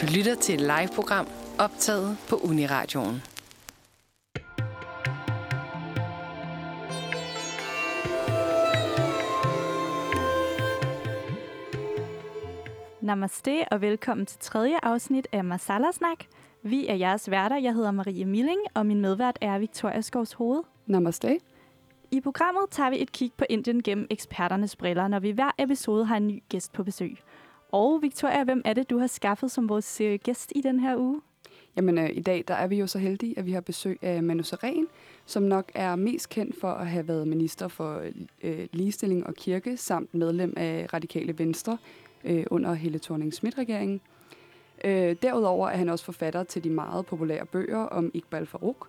Du lytter til et live-program optaget på Uniradioen. Namaste og velkommen til tredje afsnit af Masala Snak. Vi er jeres værter. Jeg hedder Marie Milling, og min medvært er Victoria Skovs Hoved. Namaste. I programmet tager vi et kig på Indien gennem eksperternes briller, når vi hver episode har en ny gæst på besøg. Og Victoria, hvem er det, du har skaffet som vores øh, gæst i den her uge? Jamen, øh, i dag der er vi jo så heldige, at vi har besøg af Manu Seren, som nok er mest kendt for at have været minister for øh, ligestilling og kirke, samt medlem af Radikale Venstre øh, under Helle thorning schmidt regeringen Øh, derudover er han også forfatter til de meget populære bøger om Iqbal Farouk,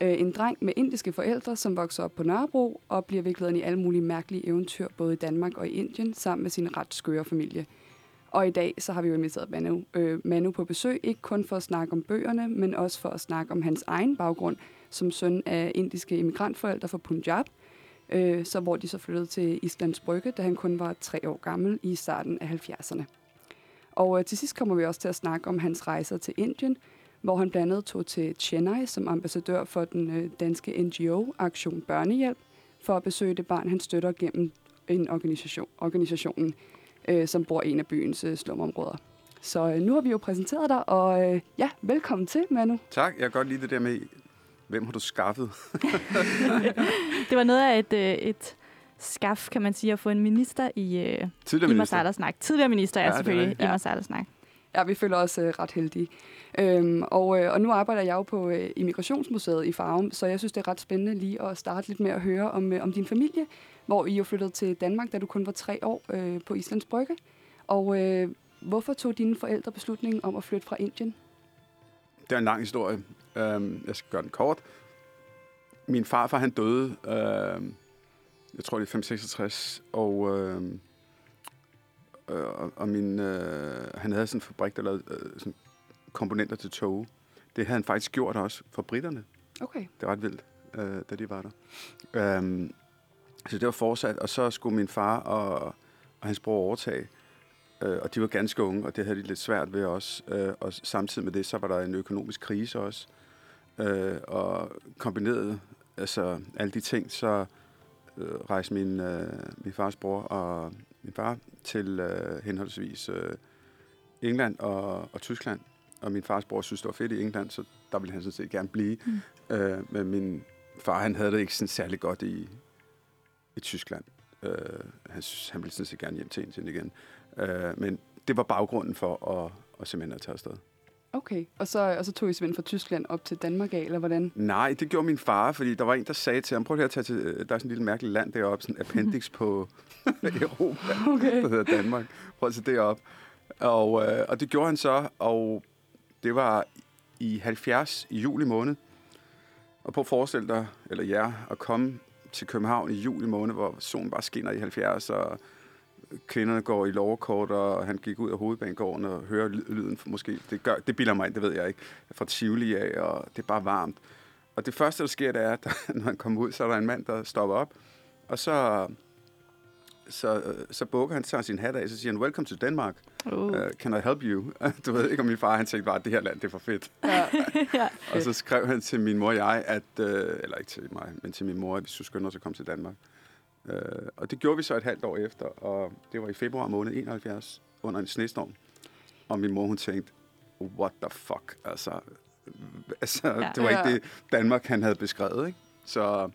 øh, en dreng med indiske forældre, som vokser op på Nørrebro og bliver viklet ind i alle mulige mærkelige eventyr, både i Danmark og i Indien, sammen med sin ret skøre familie. Og i dag så har vi jo inviteret Manu, øh, Manu på besøg, ikke kun for at snakke om bøgerne, men også for at snakke om hans egen baggrund som søn af indiske immigrantforældre fra Punjab, øh, så hvor de så flyttede til Islands Brygge, da han kun var tre år gammel i starten af 70'erne. Og øh, til sidst kommer vi også til at snakke om hans rejser til Indien, hvor han blandt andet tog til Chennai som ambassadør for den øh, danske NGO Aktion Børnehjælp, for at besøge det barn, han støtter gennem en organisation, organisationen øh, som bor i en af byens øh, slumområder. Så øh, nu har vi jo præsenteret dig, og øh, ja, velkommen til, Manu. Tak, jeg kan godt lide det der med, hvem har du skaffet? det var noget af et, øh, et skaf, kan man sige, at få en minister i, øh, Tidligere i Snak. Tidligere minister er ja, selvfølgelig ja. i Masala Snak. Ja, vi føler os øh, ret heldige. Øhm, og, øh, og nu arbejder jeg jo på øh, Immigrationsmuseet i Farum, så jeg synes, det er ret spændende lige at starte lidt med at høre om, øh, om din familie, hvor I jo flyttede til Danmark, da du kun var tre år øh, på Islands Brygge. Og øh, hvorfor tog dine forældre beslutningen om at flytte fra Indien? Det er en lang historie. Um, jeg skal gøre den kort. Min farfar, han døde, øh, jeg tror det er 566, og, øhm, uh, og, og min, uh, han havde sådan en fabrik, der lavede uh, sådan komponenter til tog. Det havde han faktisk gjort også for britterne. Okay. Det var ret vildt, uh, da de var der. Um, så det var fortsat, og så skulle min far og, og hans bror overtage. Øh, og de var ganske unge, og det havde de lidt svært ved også. Øh, og samtidig med det, så var der en økonomisk krise også. Øh, og kombineret altså alle de ting, så øh, rejste min, øh, min fars bror og min far til øh, henholdsvis øh, England og, og Tyskland. Og min fars bror synes, det var fedt i England, så der ville han sådan set gerne blive. Mm. Øh, men min far, han havde det ikke sådan særlig godt i, i Tyskland. Øh, han, han ville sådan set gerne hjem til Indien igen. Øh, men det var baggrunden for at, at simpelthen at tage afsted. Okay, og så, og så tog I simpelthen fra Tyskland op til Danmark af, eller hvordan? Nej, det gjorde min far, fordi der var en, der sagde til ham, prøv lige at tage til, der er sådan et lille mærkeligt land deroppe, sådan appendix på Europa, okay. der hedder Danmark. Prøv at tage det op. Og, øh, og det gjorde han så, og det var i 70 i juli måned. Og på at forestille dig, eller jer, at komme til København i juli måned, hvor solen bare skinner i 70, og kvinderne går i loverkort, og han gik ud af hovedbanegården og hører lyden, måske, det, gør, det bilder mig ind, det ved jeg ikke, fra Tivoli af, og det er bare varmt. Og det første, der sker, det er, at når han kommer ud, så er der en mand, der stopper op, og så, så, så bukker han, tager sin hat af, så siger han, welcome to Denmark. Uh. Uh, can I help you? Du ved ikke, om min far, han tænkte bare, at det her land, det er for fedt. Ja. ja. og så skrev han til min mor og jeg, at, uh, eller ikke til mig, men til min mor, at vi skulle skynde os at komme til Danmark. Uh, og det gjorde vi så et halvt år efter, og det var i februar måned 71, under en snestorm. Og min mor, hun tænkte, what the fuck? Altså, altså ja. det var ikke det Danmark, han havde beskrevet, ikke? Så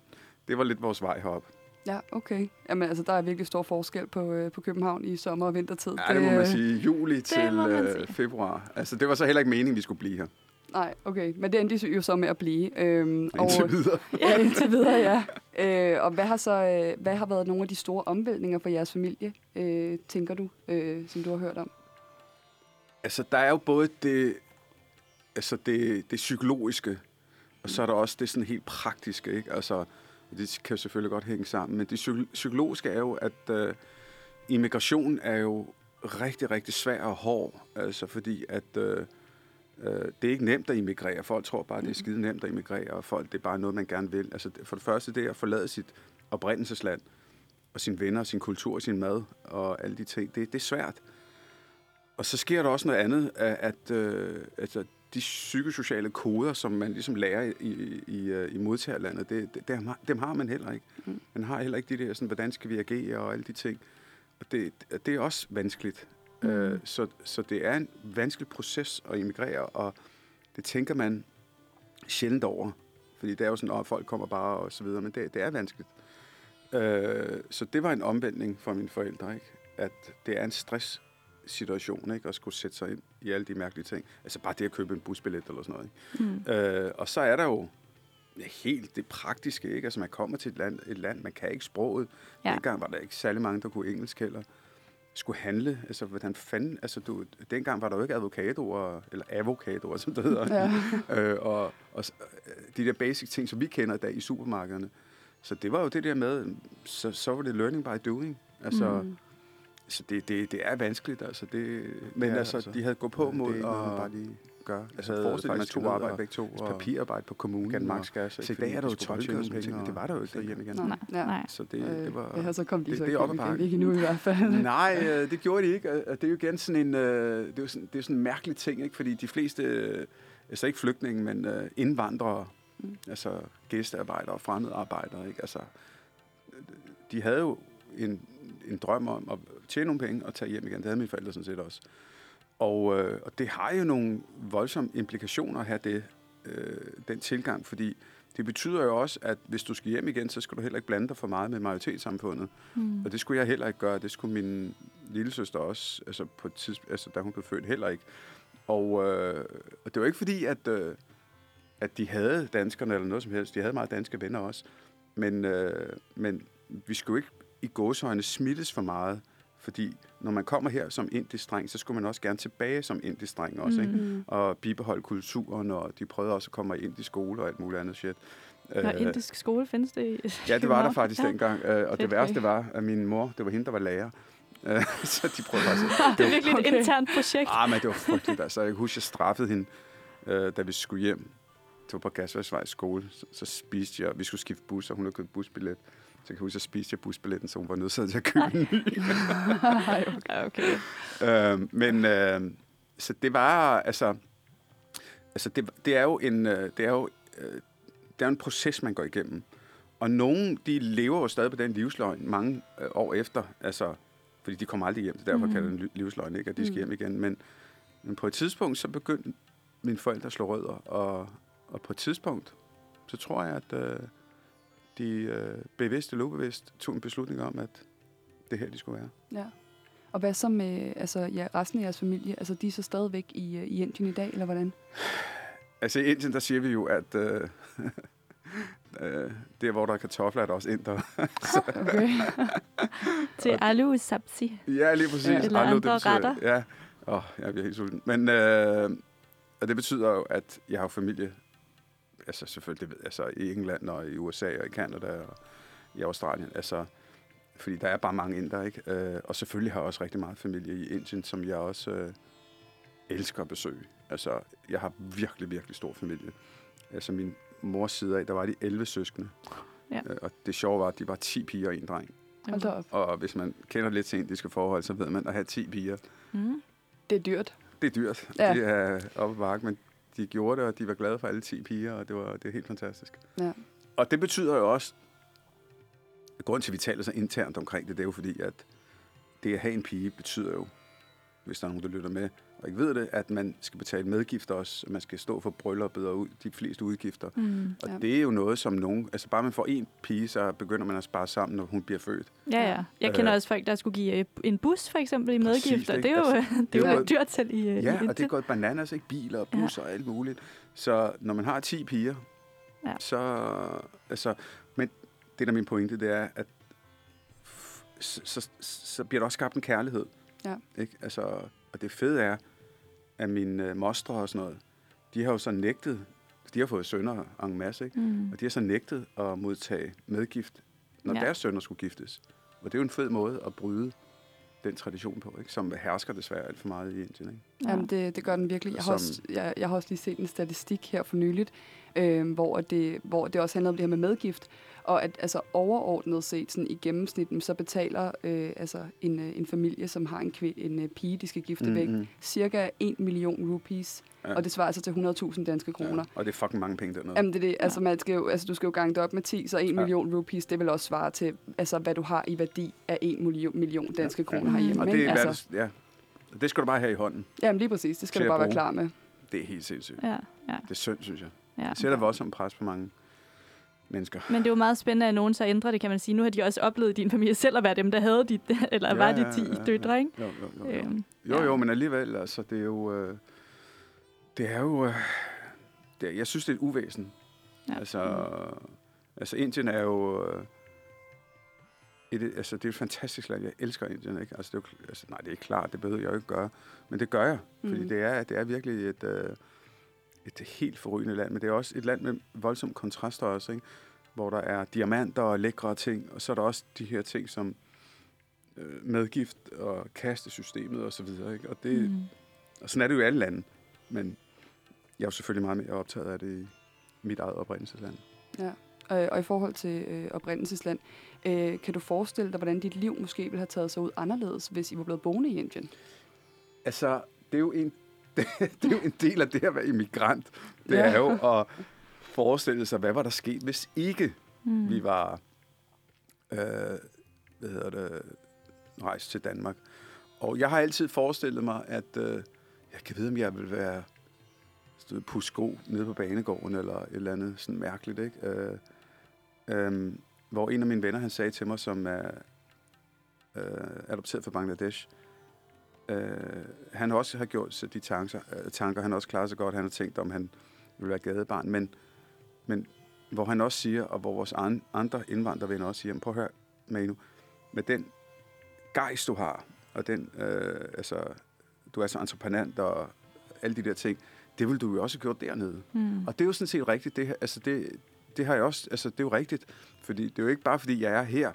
det var lidt vores vej herop. Ja, okay. Jamen, altså, der er virkelig stor forskel på, øh, på København i sommer- og vintertid. Ja, det må man sige. Juli til øh, februar. Altså, det var så heller ikke meningen, vi skulle blive her. Nej, okay. Men det endte jo så med at blive. Øhm, indtil og, videre. ja, indtil videre, ja. Øh, og hvad har så øh, hvad har været nogle af de store omvæltninger for jeres familie, øh, tænker du, øh, som du har hørt om? Altså, der er jo både det, altså det, det psykologiske, og så er der også det sådan helt praktiske, ikke? Altså, det kan selvfølgelig godt hænge sammen, men det psykologiske er jo, at øh, immigration er jo rigtig, rigtig svær og hård, altså fordi at øh, øh, det er ikke nemt at immigrere. Folk tror bare, det er skide nemt at immigrere, og folk, det er bare noget, man gerne vil. Altså for det første, det er at forlade sit oprindelsesland, og sine venner, sin kultur, sin mad og alle de ting. Det, det er svært. og så sker der også noget andet, at, at øh, altså, de psykosociale koder, som man ligesom lærer i, i, i, øh, modtagerlandet, det, det, dem, har, dem har man heller ikke. Mm. Man har heller ikke de der, sådan, hvordan skal vi agere og alle de ting. Og det, det er også vanskeligt. Øh, så, så det er en vanskelig proces at immigrere, og det tænker man sjældent over. Fordi det er jo sådan, at folk kommer bare og så videre, men det, det er vanskeligt. Øh, så det var en omvendning for mine forældre, ikke? at det er en stress situation, ikke? At skulle sætte sig ind i alle de mærkelige ting. Altså bare det at købe en busbillet eller sådan noget. Ikke? Mm. Øh, og så er der jo helt det praktiske, ikke? Altså man kommer til et land, et land man kan ikke sproget. Ja. Dengang var der ikke særlig mange, der kunne engelsk heller. Skulle handle, altså hvordan fanden, altså du, dengang var der jo ikke advokatorer, eller avocadorer, som det hedder. Ja. øh, og, og de der basic ting, som vi kender i dag i supermarkederne. Så det var jo det der med, så, så var det learning by doing. Altså, mm. Så det, det, det er vanskeligt, altså. Det, Men ja, altså, altså, de havde gået på mod det og bare lige gør. Altså, forestil dig, man to arbejde begge to. Og papirarbejde på kommunen. Og, så i dag er der jo 12 penge. Det var der jo ikke hjem igen. Nej, nej. Så det, det var... Ja, så kom de det, så det ikke, ikke nu i hvert fald. Nej, øh, det gjorde de ikke. Det er jo igen sådan en... Øh, det er jo sådan, det er sådan en mærkelig ting, ikke? Fordi de fleste, øh, altså ikke flygtninge, men indvandrere, mm. altså gæstearbejdere og fremmedarbejdere, ikke? Altså, de havde jo en, en drøm om at tjene nogle penge og tage hjem igen. Det havde mine forældre sådan set også. Og, øh, og det har jo nogle voldsomme implikationer at have det, øh, den tilgang, fordi det betyder jo også, at hvis du skal hjem igen, så skal du heller ikke blande dig for meget med majoritetssamfundet. Mm. Og det skulle jeg heller ikke gøre. Det skulle min lille søster også, altså, på et tidspunkt, altså da hun blev født, heller ikke. Og, øh, og det var ikke fordi, at, øh, at de havde danskerne eller noget som helst. De havde meget danske venner også. Men, øh, men vi skulle ikke i gåsøjne smittes for meget. Fordi når man kommer her som indisk dreng, så skulle man også gerne tilbage som indisk dreng også, mm. ikke? Og bibeholde kulturen, og de prøvede også at komme ind i skole og alt muligt andet shit. Nå, uh, indisk skole findes det i Ja, det var der faktisk ja. dengang. Uh, og Fedt, det værste var, at min mor, det var hende, der var lærer. Uh, så de prøvede også... det er virkelig okay. et internt projekt. Ah, men det var frygteligt. Altså, jeg husker, jeg straffede hende, da vi skulle hjem. Det var på Gasværdsvej skole. Så, så spiste jeg, vi skulle skifte bus, og hun havde købt busbillet. Så jeg kan huske, at spiste jeg busbilletten, så hun var nødt til at købe en ny. okay. øh, men øh, så det var, altså, altså det, det er jo en, øh, det er jo, øh, det er en proces, man går igennem. Og nogen, de lever jo stadig på den livsløgn mange øh, år efter, altså, fordi de kommer aldrig hjem, så derfor mm. kalder den livsløgn ikke, at de skal mm. hjem igen. Men, men på et tidspunkt, så begyndte mine forældre at slå rødder, og, og på et tidspunkt, så tror jeg, at, øh, de øh, bevidst eller ubevidst tog en beslutning om, at det her, de skulle være. Ja. Og hvad så med altså, ja, resten af jeres familie? Altså, de er så stadigvæk i, øh, i Indien i dag, eller hvordan? Altså, i Indien, der siger vi jo, at øh, øh, det er, hvor der er kartofler, er der også inder. okay. Til alu sabzi. Ja, lige præcis. Ja. Eller alu, andre det betyder, retter. Ja, åh, oh, jeg bliver helt sulten. Men øh, og det betyder jo, at jeg har familie altså selvfølgelig, det ved, altså i England og i USA og i Canada og i Australien, altså, fordi der er bare mange inder, ikke? Øh, og selvfølgelig har jeg også rigtig meget familie i Indien, som jeg også øh, elsker at besøge. Altså, jeg har virkelig, virkelig stor familie. Altså, min mors side af, der var de 11 søskende. Ja. Øh, og det sjove var, at de var 10 piger og en dreng. Hold Og hvis man kender lidt til indiske forhold, så ved man, at have 10 piger. Mm. Det er dyrt. Det er dyrt. Ja. Det er oppe bakke, men de gjorde det, og de var glade for alle 10 piger, og det var, det er helt fantastisk. Ja. Og det betyder jo også, at grunden til, at vi taler så internt omkring det, det er jo fordi, at det at have en pige betyder jo, hvis der er nogen, der lytter med, og ikke ved det, at man skal betale medgifter også, man skal stå for brylluppet og de fleste udgifter. Mm, og ja. det er jo noget, som nogen... Altså bare man får en pige, så begynder man at spare sammen, når hun bliver født. Ja, ja. Jeg kender øh, også folk, der skulle give øh, en bus, for eksempel, i medgifter. Præcis, det, er jo, altså, det er jo gået, dyrt til i Ja, i og det er gået bananas, ikke? Biler og busser ja. og alt muligt. Så når man har 10 piger, ja. så... Altså, men det, der er min pointe, det er, at så, så, så bliver der også skabt en kærlighed. Ja. Ikke? Altså, og det fede er, at mine øh, mostre og sådan noget, de har jo så nægtet, de har fået sønner en masse, ikke? Mm. og de har så nægtet at modtage medgift, når ja. deres sønner skulle giftes. Og det er jo en fed måde at bryde den tradition på, ikke? som hersker desværre alt for meget i Indien. Ikke? Ja. Jamen, det, det gør den virkelig. Jeg har, også, jeg, jeg har også lige set en statistik her for nyligt, øh, hvor, det, hvor det også handler om det her med medgift. Og at altså, overordnet set, sådan i gennemsnit, så betaler øh, altså, en, øh, en familie, som har en, kvi- en øh, pige, de skal gifte mm, væk, cirka 1 million rupees. Ja. Ja. Og det svarer altså til 100.000 danske kroner. Ja, og det er fucking mange penge dernede. Jamen, det er det. Altså, man skal jo, altså, du skal jo gange det op med 10, så 1 Ja. ja. million rupees, det vil også svare til, altså, hvad du har i værdi af 1 million, million danske Ja. ja. kroner herhjemme. og det, ikke? er altså, altså, ja, det skal du bare have i hånden. jamen, lige præcis. Det skal du bare være klar med. Det er helt sindssygt. Ja, ja, Det er synd, synes jeg. ja. Det sætter voldsomt pres på mange mennesker. Men det er jo meget spændende, at nogen så ændrer det, kan man sige. Nu har de også oplevet i din familie selv at være dem, der havde de, eller Ja, var de ja, 10 ja, ja. døtre, ikke? Jo, jo, jo. Øhm, Jo, ja. jo, men alligevel, altså, det er jo... Øh, det er jo... Øh, det er, jeg synes, det er et uvæsen. Ja. Altså, altså, Indien er jo... Øh, et, altså, det er et fantastisk land. Jeg elsker Indien, ikke? Altså, det er jo, altså, nej, det er ikke klart, det behøver jeg jo ikke gøre. Men det gør jeg, fordi Mhm. det, er, det er virkelig et, øh, et helt forrygende land. Men det er også et land med voldsomme kontraster også, ikke? Hvor der er diamanter og lækre ting, og så er der også de her ting som øh, medgift og kastesystemet og så videre, ikke? Og det, Mm. og sådan er det jo i alle lande. Men jeg er jo selvfølgelig meget mere optaget af det i mit eget oprindelsesland. Ja. Øh, og i forhold til øh, oprindelsesland, øh, kan du forestille dig, hvordan dit liv måske ville have taget sig ud anderledes, hvis I var blevet boende i Indien? Altså, det er jo en, det, er jo en del af det at være immigrant. Det Ja. er jo at forestille sig, hvad var der sket, hvis ikke Mm. vi var øh, hvad hedder det, rejst til Danmark. Og jeg har altid forestillet mig, at øh, jeg kan vide, om jeg vil være på sko nede på banegården, eller et eller andet sådan mærkeligt, ikke? Øh, øh, hvor en af mine venner, han sagde til mig, som er øh, adopteret fra Bangladesh, øh, han også har gjort sig de tanker, øh, tanker, han også klarer sig godt, han har tænkt om, han vil være gadebarn, men, men hvor han også siger, og hvor vores an- andre indvandrervenner også siger, "Men prøv at høre, Manu, med den gejst, du har, og den, øh, altså, du er så entreprenant og alle de der ting, det vil du jo også have gjort dernede. Mm. Og det er jo sådan set rigtigt. Det, her- altså det, det har jeg også, altså det er jo rigtigt. Fordi det er jo ikke bare, fordi jeg er her,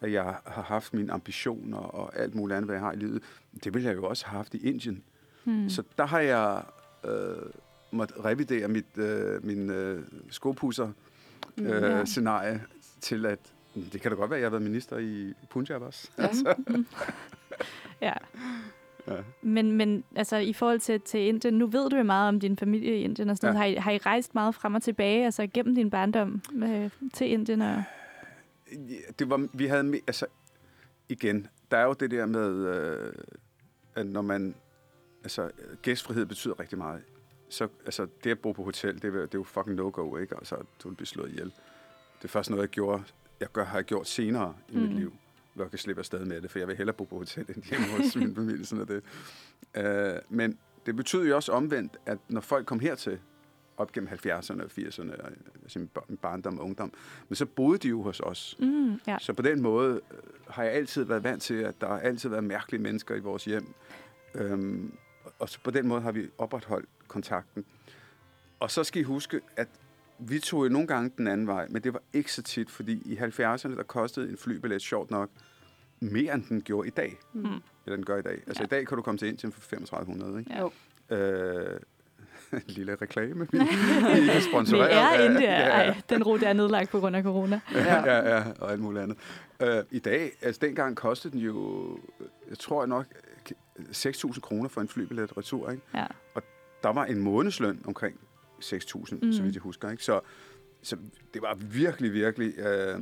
at jeg har haft mine ambitioner og alt muligt andet, hvad jeg har i livet. Det ville jeg jo også have haft i Indien. Mm. Så der har jeg øh, måtte revidere mit, øh, min øh, skopusser Mm, øh, ja. scenarie til, at det kan da godt være, at jeg har været minister i Punjab også. Ja. ja. Ja. Men, men altså, i forhold til, til Indien, nu ved du jo meget om din familie i Indien og sådan Ja. noget. Har I, har I rejst meget frem og tilbage, altså gennem din barndom øh, til Indien? Og, det var, vi havde, altså, igen, der er jo det der med, øh, at når man, altså, gæstfrihed betyder rigtig meget. Så, altså, det at bo på hotel, det, det er jo fucking no-go, ikke? Altså, du vil blive slået ihjel. Det er først noget, jeg gjorde, jeg gør, har gjort senere i mm. mit liv, hvor jeg kan slippe afsted med det, for jeg vil hellere bo på hotel, end hjemme hos min familie, sådan det. Øh, men det betyder jo også omvendt, at når folk kom hertil, op gennem 70'erne og 80'erne, og, altså min barndom og ungdom, men så boede de jo hos os. mm, ja. Så på den måde øh, har jeg altid været vant til, at der har altid været mærkelige mennesker i vores hjem. Øhm, og så på den måde har vi opretholdt kontakten. Og så skal I huske, at vi tog jo nogle gange den anden vej, men det var ikke så tit, fordi i 70'erne, der kostede en flybillet sjovt nok mere, end den gjorde i dag. Mm. Eller den gør i dag. Altså Ja. i dag kan du komme til Indien for 3500, ikke? Ja. Jo. Øh, en lille reklame. Vi, er sponsoreret er af- India. Ja, ja. Ej, den rute er nedlagt på grund af corona. ja, ja, ja, og alt muligt andet. Øh, I dag, altså dengang kostede den jo, jeg tror nok, 6.000 kroner for en flybillet retur, ikke? Ja. Der var en månedsløn omkring 6.000, mm. Så vidt jeg husker, ikke? Så, så det var virkelig, virkelig øh,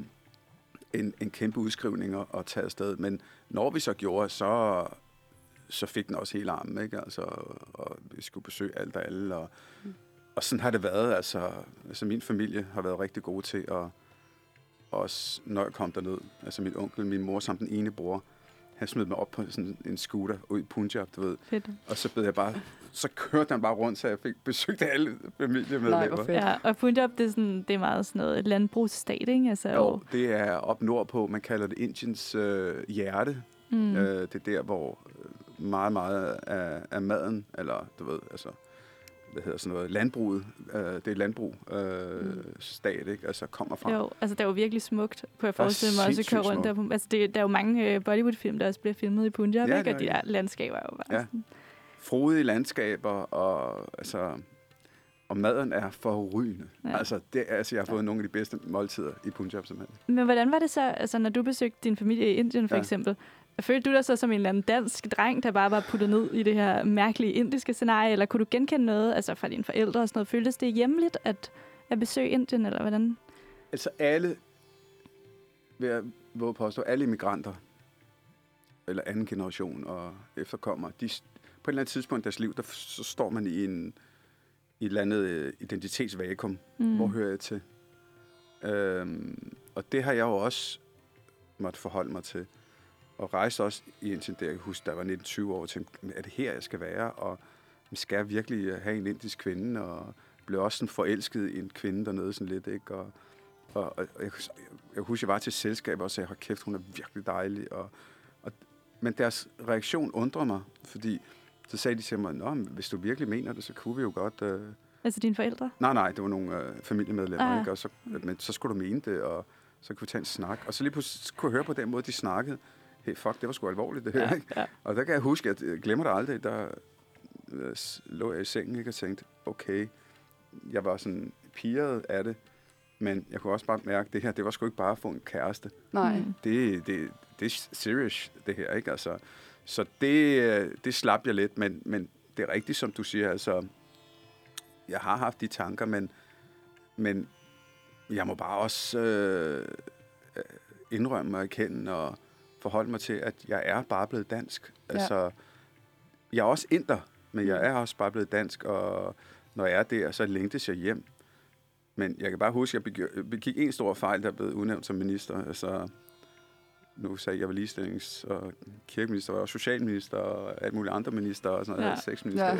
en, en kæmpe udskrivning at, at tage afsted. Men når vi så gjorde, så, så fik den også hele armen, ikke? Altså, og vi skulle besøge alt og alle, og, mm. og sådan har det været. Altså, altså, min familie har været rigtig gode til at også, når jeg kom derned, altså min onkel, min mor samt den ene bror, han smed mig op på sådan en scooter ud i Punjab, du ved. Fedt. Og så blev jeg bare, så kørte han bare rundt, så jeg fik besøgt alle Nej, familiemedlemmer. fedt. Ja, og Punjab, det er, sådan, det er meget sådan noget landbrugsstat, ikke? Altså, Jo, det er op nordpå, man kalder det Indiens øh, hjerte. mm. Mm. Øh, det er der, hvor øh, meget, meget af, af maden, eller du ved, altså, hvad hedder sådan noget, landbruget, øh, det er landbrug, øh, Mm. stat, ikke? Altså kommer fra. Jo, altså det er jo virkelig smukt, kunne jeg forestille mig, også at køre rundt der. på- Altså det, der er jo mange øh, Bollywood-film, der også bliver filmet i Punjab, Ja, ikke? Og de er der landskaber er jo bare Ja. sådan. frodige landskaber, og altså, Og maden er forrygende. Ja. Altså, det, altså, jeg har fået ja. nogle af de bedste måltider i Punjab, simpelthen. Men hvordan var det så, altså, når du besøgte din familie i Indien for. Ja. eksempel? Følte du dig så som en eller anden dansk dreng, der bare var puttet ned i det her mærkelige indiske scenarie, eller kunne du genkende noget altså fra dine forældre og sådan noget? Føltes det hjemligt at, at besøge Indien, eller hvordan? Altså alle, vil jeg våge påstå, alle immigranter, eller anden generation og efterkommere, de, på et eller andet tidspunkt i deres liv, der så står man i, en, i et eller andet øh, identitetsvakuum. Mm. Hvor hører jeg til? Øhm, og det har jeg jo også måtte forholde mig til. Og rejse også i Indien, der jeg huske, der var 19-20 år, og tænkte, "Men er det her, jeg skal være? Og skal jeg virkelig øh, have en indisk kvinde? Og blev også sådan forelsket i en kvinde dernede sådan lidt, ikke? Og, og, og jeg, jeg husker, jeg var til selskab og sagde, hold kæft, hun er virkelig dejlig. Og, og, men deres reaktion undrer mig, fordi så sagde de til mig, Nå, men hvis du virkelig mener det, så kunne vi jo godt... Øh... Altså dine forældre? Nej, nej, det var nogle øh, familiemedlemmer, Ah. ikke? Og så, men så skulle du mene det, og så kunne vi tage en snak. Og så lige pludselig kunne jeg høre på den måde, de snakkede. Hey, fuck, det var sgu alvorligt, det her, Ja, ikke? ja. Og der kan jeg huske, at jeg glemmer det aldrig, der øh, lå jeg i sengen, ikke? Og tænkte, okay, jeg var sådan piret af det, men jeg kunne også bare mærke, at det her, det var sgu ikke bare at få en kæreste. Nej. Mm. Det, det, det er serious, det her, ikke? Altså, så det, øh, det slap jeg lidt, men, men det er rigtigt, som du siger, altså, jeg har haft de tanker, men, men jeg må bare også øh, øh, indrømme mig og erkende og forholde mig til, at jeg er bare blevet dansk. Ja. Altså, jeg er også inder, men jeg er også bare blevet dansk, og når jeg er der, så længtes jeg hjem. Men jeg kan bare huske, at jeg begik, begik en stor fejl, der blev udnævnt som minister. Altså, nu sagde jeg, var ligestillings- og kirkeminister, og var socialminister, og alt muligt andre minister, og sådan noget, Ja. sexminister. Ja.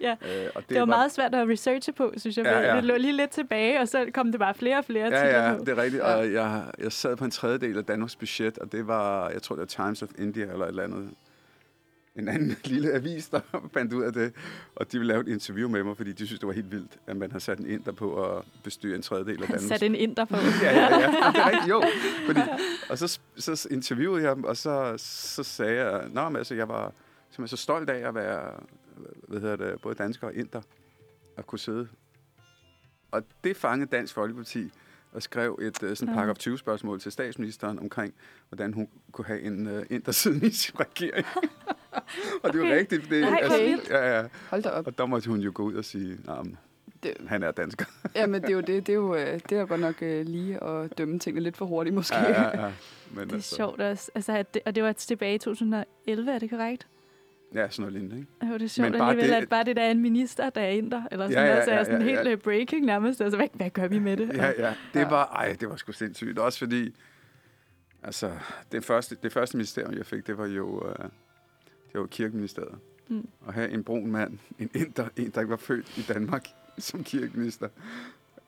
ja. Øh, og det, Det var meget svært at researche på, synes jeg. Ja, Ja. Det lå lige lidt tilbage, og så kom det bare flere og flere Ja, ja, på. det er rigtigt. Ja. Og jeg, jeg sad på en tredjedel af Danmarks budget, og det var, jeg tror, det var Times of India eller et eller andet. En anden lille avis, der fandt ud af det. Og de ville lave et interview med mig, fordi de synes, det var helt vildt, at man har sat en inder på at bestyre en tredjedel af Danmarks Sat en inder på. ja, ja, ja. Det er rigtigt, jo. Fordi, og så, så interviewede jeg dem, og så, så sagde jeg, Nå, men, altså, jeg var simpelthen så stolt af at være hvad hedder det, både dansker og inder, at kunne sidde. Og det fangede Dansk Folkeparti og skrev et uh, sådan paragraf 20-spørgsmål til statsministeren omkring, hvordan hun kunne have en uh, inder siden i sin regering. Og det var Okay. rigtigt. Det, Ej, hvor vildt. ja, ja. Hold da op. Og der måtte hun jo gå ud og sige, at Det, han er dansker. jamen, det er jo det. Det er jo, øh, det er jo godt nok øh, lige at dømme tingene lidt for hurtigt, måske. ja, ja, ja. Men Det er sjovt også. Altså, at det, og det var tilbage i 2011, er det korrekt? Ja, sådan noget lignende, ikke? Jo, det er sjovt Men bare alligevel, det- at bare det der er en minister, der er inder, eller sådan Ja, ja, noget, så er ja, sådan ja, helt ja. øh, breaking nærmest. Altså, hvad, hvad gør vi med det? Ja, ja. Det Ja. var, ej, det var sgu sindssygt. Også fordi, altså, det første, det første ministerium, jeg fik, det var jo, øh, det var kirkeministeriet. Mm. At have en brun mand, en inder, en, der ikke var født i Danmark, som kirkeminister,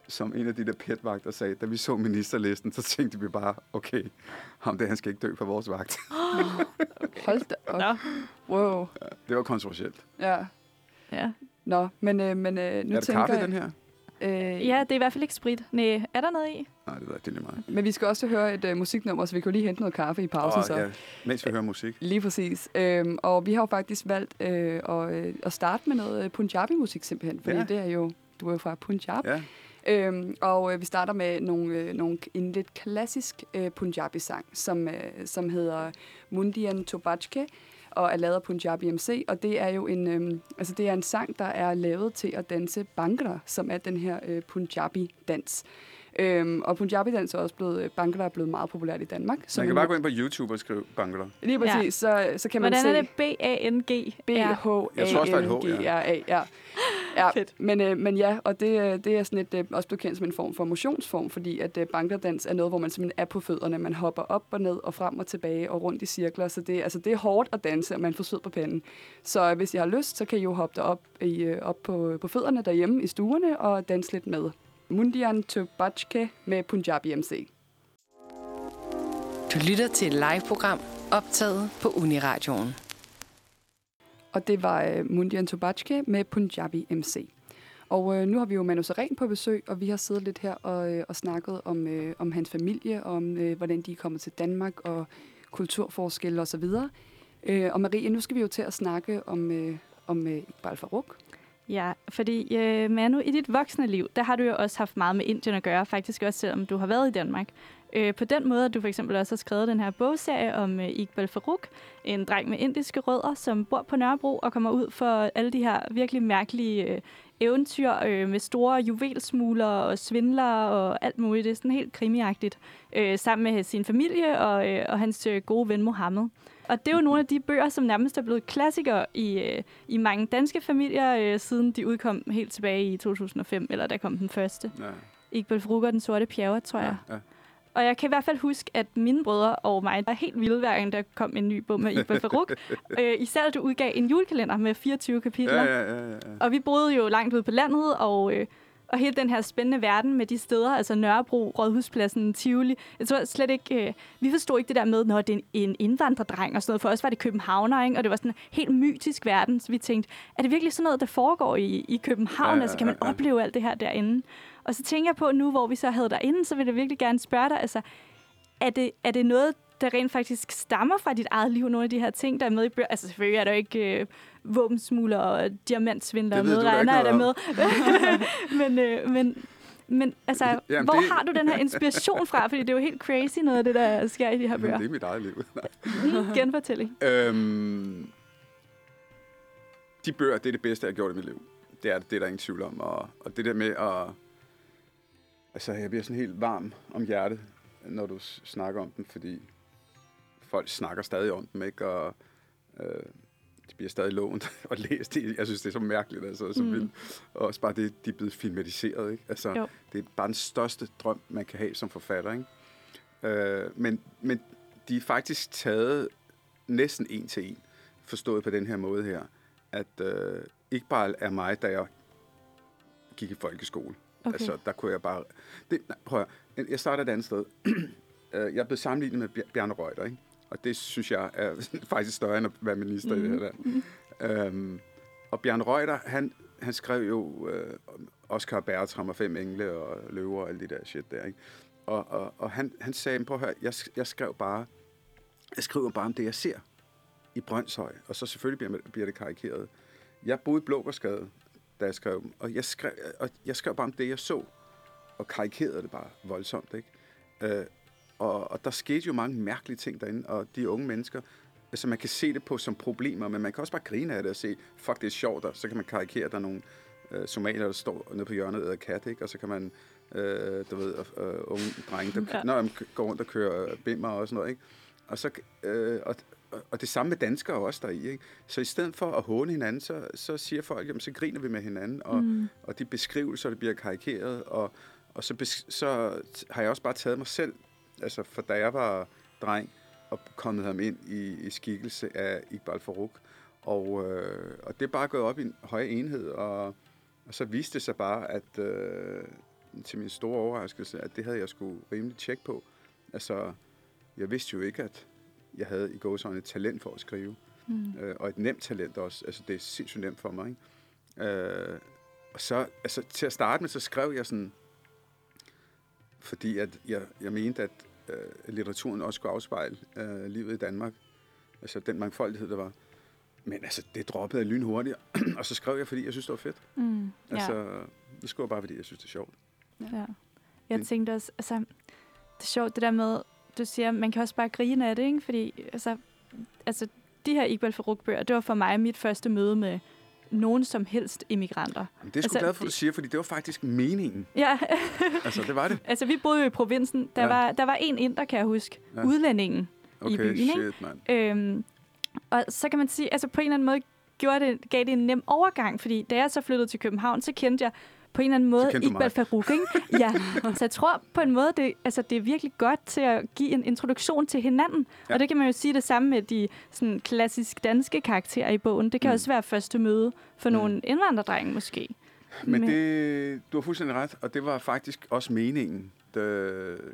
som en af de der petvagter sagde, da vi så ministerlisten, så tænkte vi bare, okay, ham der, han skal ikke dø på vores vagt. Hold da op. Nå, Wow. Det var kontroversielt. Ja. ja. Nå, men, øh, men øh, nu er der tænker kaffe jeg... den her? Øh, ja, det er i hvert fald ikke sprit. Nej, er der noget i? Nej, det er det er lige meget. Men vi skal også høre et øh, musiknummer, så vi kan lige hente noget kaffe i pausen. Og, så. ja, mens vi hører musik. Lige præcis. Øhm, og vi har jo faktisk valgt øh, at, øh, at starte med noget Punjabi-musik simpelthen, fordi ja. det er jo, du er jo fra Punjab. Ja, Øhm, og øh, vi starter med nogle, øh, nogle, en lidt klassisk øh, Punjabi-sang, som, øh, som hedder Mundian Tobachke, og er lavet af Punjabi MC, og det er jo en, øh, altså det er en sang, der er lavet til at danse Bhangra, som er den her øh, Punjabi-dans. Øhm, og Punjabi-dans er også blevet, Bhangra er blevet meget populært i Danmark. man som kan bare gå ind på YouTube og skrive Bangla. Lige præcis, ja. så, så kan man Hvordan se... er det B-A-N-G? b h Jeg tror også, der er et H, a n g r a ja. Ja. Fedt. Men, øh, men ja, og det, øh, det er sådan et, øh, også blevet kendt som en form for motionsform, fordi at øh, bankerdans er noget, hvor man simpelthen er på fødderne. Man hopper op og ned og frem og tilbage og rundt i cirkler, så det, altså, det er hårdt at danse, og man får sved på panden. Så øh, hvis I har lyst, så kan I jo hoppe derop i, øh, op på, på fødderne derhjemme i stuerne og danse lidt med. Mundian Tobachke med Punjabi MC. Du lytter til et live-program optaget på Uniradioen. Og det var øh, Mundian Tobachke med Punjabi MC. Og øh, nu har vi jo Manu Seren på besøg, og vi har siddet lidt her og, øh, og snakket om, øh, om hans familie, om øh, hvordan de er kommet til Danmark, og kulturforskelle osv. Øh, og Marie, nu skal vi jo til at snakke om, øh, om øh, Iqbal Farouk. Ja, fordi øh, Manu, i dit voksne liv, der har du jo også haft meget med Indien at gøre, faktisk også selvom du har været i Danmark. Øh, på den måde, at du for eksempel også har skrevet den her bogserie om øh, Iqbal Farouk, en dreng med indiske rødder, som bor på Nørrebro og kommer ud for alle de her virkelig mærkelige øh, eventyr øh, med store juvelsmugler og svindlere og alt muligt. Det er sådan helt krimiagtigt, øh, sammen med sin familie og, øh, og hans øh, gode ven Mohammed. Og det er jo nogle af de bøger, som nærmest er blevet klassikere i, øh, i mange danske familier, øh, siden de udkom helt tilbage i 2005, eller der kom den første. Ja. Iqbal Farouk og den sorte pjerre, tror jeg. Ja, ja. Og jeg kan i hvert fald huske, at mine brødre og mig var helt vilde, hver gang der kom en ny bog med Iqbal Farouk. øh, især at du udgav en julekalender med 24 kapitler. Ja, ja, ja, ja. Og vi boede jo langt ude på landet, og... Øh, og hele den her spændende verden med de steder, altså Nørrebro, Rådhuspladsen, Tivoli. Jeg tror slet ikke, øh, vi forstod ikke det der med, når det er en indvandrerdreng og sådan noget. For os var det københavner, ikke? og det var sådan en helt mytisk verden. Så vi tænkte, er det virkelig sådan noget, der foregår i, i København? Ja, ja, altså kan man opleve alt det her derinde? Og så tænker jeg på nu, hvor vi så havde derinde, så vil jeg virkelig gerne spørge dig, altså, er det, er det noget, der rent faktisk stammer fra dit eget liv, nogle af de her ting, der er med i bøger? Altså selvfølgelig er der ikke øh, våbensmugler og diamantsvindler noget, der er der med. men, øh, men, men altså, Jamen, hvor det... har du den her inspiration fra? Fordi det er jo helt crazy noget af det, der sker i de her bøger. Jamen, det er mit eget liv. Mm, genfortælling. Øhm, de bøger, det er det bedste, jeg har gjort i mit liv. Det er, det er der ingen tvivl om. Og, og det der med at Altså, jeg bliver sådan helt varm om hjertet, når du snakker om den, fordi folk snakker stadig om dem, ikke? Og øh, de bliver stadig lånt og læst. Jeg synes, det er så mærkeligt, altså, så mm. vildt. Og også bare det, de er blevet filmatiseret, ikke? Altså, jo. det er bare den største drøm, man kan have som forfatter, ikke? Øh, men, men de er faktisk taget næsten en til en, forstået på den her måde her, at øh, ikke bare er mig, da jeg gik i folkeskole, Okay. Altså, der kunne jeg bare... Det, nej, prøv at, jeg starter et andet sted. Øh, jeg blev sammenlignet med Bjarne Reuter, ikke? Og det synes jeg er faktisk større end at være minister mm-hmm. i det her land. Mm-hmm. Øhm, og Bjarne Reuter, han, han skrev jo øh, Oscar Bertram og Fem Engle og Løver og alt det der shit der, ikke? Og, og, og han, han sagde, prøv at høre, jeg, jeg skrev bare, jeg skriver bare om det, jeg ser i Brøndshøj, og så selvfølgelig bliver, bliver det karikeret. Jeg boede i Blågårdsgade, da jeg skrev dem. Og jeg skrev, og jeg skrev bare om det, jeg så, og karikerede det bare voldsomt. Ikke? Øh, og, og der skete jo mange mærkelige ting derinde, og de unge mennesker, altså man kan se det på som problemer, men man kan også bare grine af det og se, fuck, det er sjovt, og så kan man karikere, der er nogle øh, somalier, der står nede på hjørnet af kat, ikke? og så kan man, øh, du ved, øh, unge drenge, der ja. når, går rundt og kører bimmer og sådan noget, ikke? Og, så, øh, og, og det samme med danskere også der i. Ikke? Så i stedet for at håne hinanden, så, så siger folk, jamen, så griner vi med hinanden, og, mm. og de beskrivelser, det bliver karikeret, og, og så, så har jeg også bare taget mig selv, altså for da jeg var dreng, og kommet ham ind i, i skikkelse af Iqbal Farouk, og, øh, og det er bare gået op i en høj enhed, og, og så viste det sig bare, at øh, til min store overraskelse, at det havde jeg skulle rimelig tjek på. Altså, jeg vidste jo ikke, at jeg havde i gåsøjne et talent for at skrive. Mm. Øh, og et nemt talent også. Altså, det er sindssygt nemt for mig. Ikke? Øh, og så, altså, til at starte med, så skrev jeg sådan, fordi at jeg, jeg mente, at øh, litteraturen også skulle afspejle øh, livet i Danmark. Altså den mangfoldighed, der var. Men altså, det droppede jeg lynhurtigt. og så skrev jeg, fordi jeg synes, det var fedt. Mm, ja. Altså, det skrev bare, fordi jeg synes, det er sjovt. Ja. Jeg tænkte også, altså, det er sjovt det der med, du siger, man kan også bare grine af det, ikke? Fordi altså, altså, de her Iqbal Farouk-bøger, det var for mig mit første møde med nogen som helst immigranter. Jamen, det er sgu altså, glad for, at du siger, fordi det var faktisk meningen. Ja. altså, det var det. Altså, vi boede jo i provinsen. Der, ja. var, der var en inder, kan jeg huske. Ja. Udlændingen okay, i byen. Shit, ikke? Man. Øhm, og så kan man sige, altså på en eller anden måde gjorde det, gav det en nem overgang, fordi da jeg så flyttede til København, så kendte jeg på en eller anden måde Iqbal Farouk, ikke? Ja, så jeg tror på en måde, det, altså, det er virkelig godt til at give en introduktion til hinanden. Ja. Og det kan man jo sige det samme med de sådan, klassisk danske karakterer i bogen. Det kan mm. også være første møde for mm. nogle indvandrerdrenge måske. Men, Men det, du har fuldstændig ret, og det var faktisk også meningen. Da,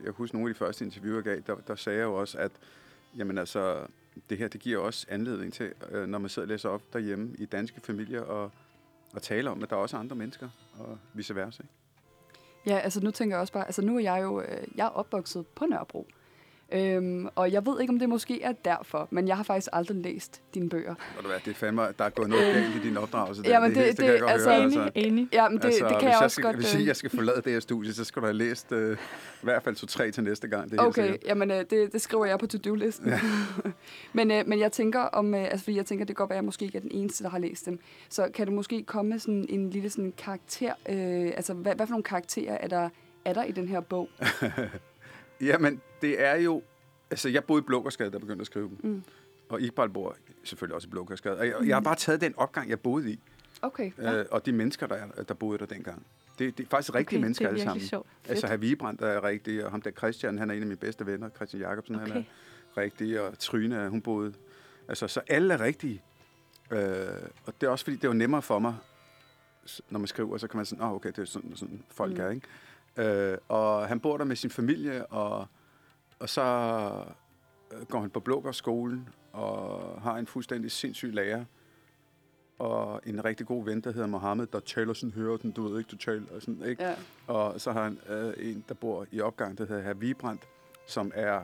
jeg husker nogle af de første interviewer, jeg gav, der, der sagde jeg jo også, at jamen altså, det her det giver også anledning til, øh, når man sidder og læser op derhjemme i danske familier, og at tale om, at der er også andre mennesker, og vice versa. Ikke? Ja, altså nu tænker jeg også bare, altså nu er jeg jo, øh, jeg er opvokset på Nørrebro. Øhm, og jeg ved ikke, om det måske er derfor, men jeg har faktisk aldrig læst dine bøger. Ved du hvad, det er fandme, der er gået noget galt i din opdragelse. der. Ja, men det- helst, det- kan jeg godt altså, høre, Enig, enig. Ja, men det, altså, det kan jeg også skal, godt... Hvis øh, jeg skal forlade det her studie, så skal du have læst øh, i hvert fald to-tre til næste gang. Det er Okay, jamen øh, det, det skriver jeg på to-do-listen. Ja. men, øh, men jeg tænker om, øh, altså fordi jeg tænker, det kan godt være, at jeg måske ikke er den eneste, der har læst dem. Så kan du måske komme med sådan en lille sådan karakter, øh, altså hvad, hvad for nogle karakterer er der, er der i den her bog? Jamen, det er jo... Altså, jeg boede i Blågårdsgade, jeg begyndte at skrive dem. Mm. Og Iqbal bor selvfølgelig også i Blågårdsgade. Og jeg, jeg har bare taget den opgang, jeg boede i. Okay, Ja. Øh, og de mennesker, der, er- der boede der dengang. Det, det er faktisk rigtige okay, mennesker er alle sammen. sjovt. Altså, Herr Vigebrand er rigtig, og ham der Christian, han er en af mine bedste venner. Christian Jacobsen, okay. han er rigtig, og Tryne, hun boede... Altså, så alle er rigtige. Øh, og det er også fordi, det var nemmere for mig, når man skriver, så kan man sådan, åh, oh, okay, det er sådan, sådan folk Mm. mm. er, ikke? Øh, og han bor der med sin familie, og, og så øh, går han på Blågårdsskolen, og har en fuldstændig sindssyg lærer, og en rigtig god ven, der hedder Mohammed, der taler sådan, hører den, du ved ikke, du taler, og sådan, ikke? ja. Og så har han øh, en, der bor i opgang, der hedder Herr Vibrandt, som er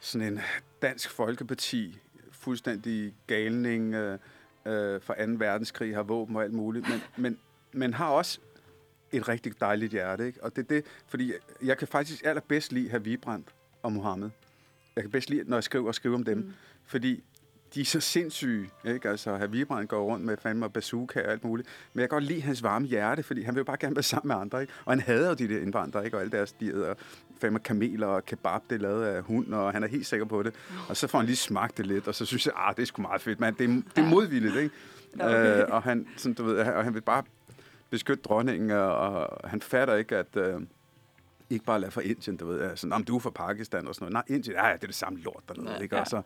sådan en dansk folkeparti, fuldstændig galning øh, øh, fra 2. verdenskrig, har våben og alt muligt, men, men, men har også et rigtig dejligt hjerte. Ikke? Og det er det, fordi jeg kan faktisk allerbedst lide Herr Vibrandt og Mohammed. Jeg kan bedst lide, når jeg skriver og skriver om dem, mm. fordi de er så sindssyge, ikke? Altså, herr Vibrandt går rundt med fandme bazooka og alt muligt. Men jeg kan godt lide hans varme hjerte, fordi han vil jo bare gerne være sammen med andre, ikke? Og han hader jo de der indvandrere, ikke? Og alle deres, de æder fandme kameler og kebab, det er lavet af hund, og han er helt sikker på det. Og så får han lige smagt det lidt, og så synes jeg, ah, det er sgu meget fedt, men det er, det er modvilligt, ikke? Okay. øh, og han, sådan, du ved, og han vil bare beskytte dronningen, og, og han fatter ikke, at... Øh, ikke bare lade fra Indien, du ved, altså, Nå, men du er fra Pakistan og sådan noget. Nej, Indien, ja, ja, det er det samme lort dernede, Ja, ikke? ja. Og så,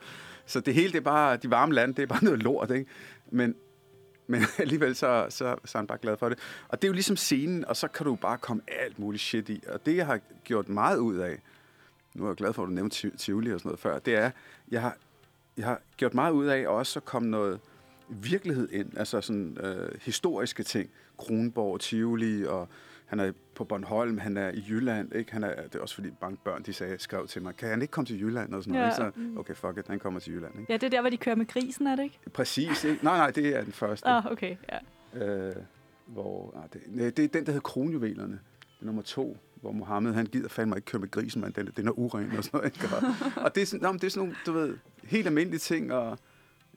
så det hele, det er bare, de varme lande, det er bare noget lort, ikke? Men, men alligevel så, så, så er han bare glad for det. Og det er jo ligesom scenen, og så kan du bare komme alt muligt shit i. Og det, jeg har gjort meget ud af, nu er jeg glad for, at du nævnte Ti- Tivoli og sådan noget før, det er, jeg har, jeg har gjort meget ud af også at komme noget virkelighed ind, altså sådan øh, historiske ting. Kronborg, Tivoli, og han er på Bornholm, han er i Jylland, ikke? Han er, det er også fordi mange børn, de sagde, skrev til mig, kan han ikke komme til Jylland og sådan noget, Ja. ikke? Så, okay, fuck it, han kommer til Jylland, ikke? Ja, det er der, hvor de kører med grisen, er det ikke? Præcis, ikke? Nej, nej, det er den første. Oh, okay, ja. Øh, hvor, nej, det, nej, det er den, der hedder Kronjuvelerne. Er nummer to, hvor Mohammed, han gider fandme ikke køre med grisen, men den, den er uren og sådan noget. Ikke? Og, og det, er sådan, nå, det er sådan nogle, du ved, helt almindelige ting, og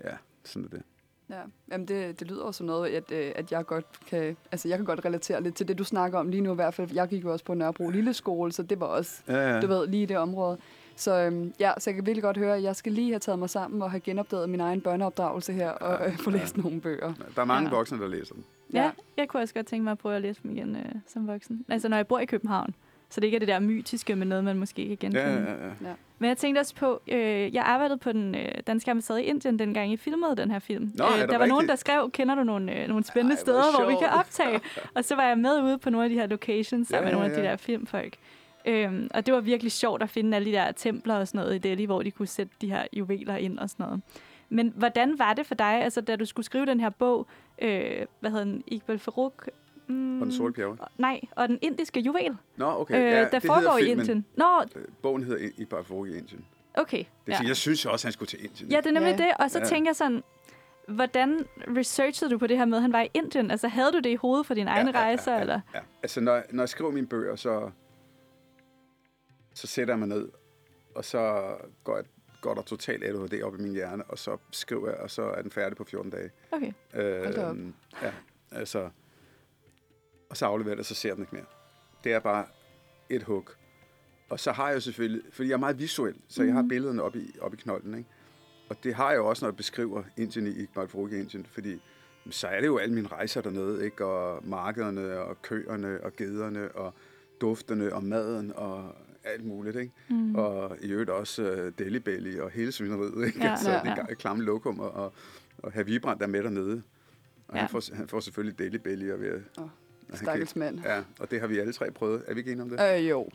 ja, sådan er det. Ja, Jamen det, det lyder også som noget, at, øh, at jeg godt kan, altså jeg kan godt relatere lidt til det, du snakker om lige nu i hvert fald. Jeg gik jo også på Nørrebro Lille Skole, så det var også, Ja, ja. du ved, lige det område. Så øhm, ja, så jeg kan virkelig godt høre, at jeg skal lige have taget mig sammen og have genopdaget min egen børneopdragelse her og øh, få læst nogle bøger. Der er mange Ja. voksne, der læser dem. Ja, Ja. jeg kunne også godt tænke mig at prøve at læse dem igen øh, som voksen. Altså, når jeg bor i København. Så det ikke er det der mytiske med noget, man måske kan genkende. Ja, ja, ja. Men jeg tænkte også på, øh, jeg arbejdede på den øh, danske ambassade i Indien, dengang I filmede den her film. Nå, det der var nogen, der skrev, kender du nogle, øh, nogle spændende Ej, steder, hvor vi kan optage? og så var jeg med ude på nogle af de her locations, sammen Ja, med nogle af de ja. der filmfolk. Øhm, og det var virkelig sjovt at finde alle de der templer og sådan noget i Delhi, hvor de kunne sætte de her juveler ind og sådan noget. Men hvordan var det for dig, altså da du skulle skrive den her bog, øh, hvad hedder den, Iqbal Farouk? Mm, Og den sorte bjerge. Nej, og den indiske juvel, Nå, okay. øh, ja, der foregår i. Indien. Nå, Øh, Bogen hedder I- Iqbal Farouk i Indien. okay. Det ja. ja. Jeg synes også, han skulle til Indien. Ja, det er nemlig Ja. det. Og så Ja. tænker jeg sådan, hvordan researchede du på det her med, at han var i Indien? Altså, havde du det i hovedet for dine egne rejser, ja, eller? Ja. Altså, når, når jeg skriver mine bøger, så, så sætter jeg mig ned, og så går, jeg, går der totalt ADHD op i min hjerne, og så skriver jeg, og så er den færdig på 14 dage. Okay. Hold da op. Øh, ja, altså, og så afleverer det, og så ser den ikke mere. Det er bare et hug. Og så har jeg jo selvfølgelig, fordi jeg er meget visuel, så jeg har Mhm. billederne op i, op i knolden, ikke? Og det har jeg jo også, når jeg beskriver Indien i Iqbal Indien, fordi så er det jo alle mine rejser dernede, ikke? Og markederne, og køerne, og gederne, og duftene, og maden, og alt muligt, ikke? Mm. Og i øvrigt også uh, Delhi Belly og hele svineriet, ikke? Ja, altså, ja, det ja. er klamme lokum, og, og, og herr Vibrand er med dernede. Og Ja. han, får, han får selvfølgelig Delhi Belly, og, ved, han Stakkels mand. Ja, og det har vi alle tre prøvet. Er vi ikke enige om det? Øh, jo.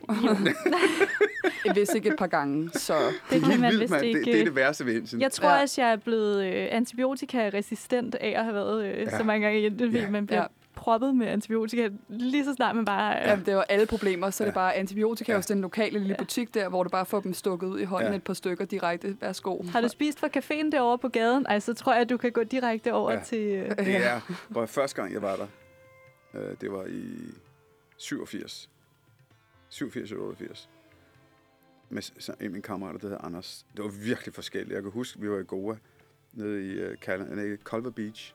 Hvis ikke et par gange, så... Det er kan man vist ikke. Det, det er det værste ved Indien. Jeg tror Ja. også, jeg er blevet øh, antibiotikaresistent af at have været øh, Ja. så mange gange i Indien, Ja. man bliver Ja. proppet med antibiotika, lige så snart man bare... Ja. Jamen, det var alle problemer, så ja. det er bare antibiotika ja. hos den lokale lille Ja. butik der, hvor du bare får dem stukket ud i hånden Ja. ja. et par stykker direkte. Værsgo. Har du spist fra caféen derovre på gaden? Ej, så tror jeg, at du kan gå direkte over Ja. ja. til... øh, Det er, hvor første gang jeg var der, øh, det var i 87. 87 eller 88. Med så en af mine kammerater, der hedder Anders. Det var virkelig forskelligt. Jeg kan huske, vi var i Goa, nede i øh, uh, Cal- nej, Culver Beach.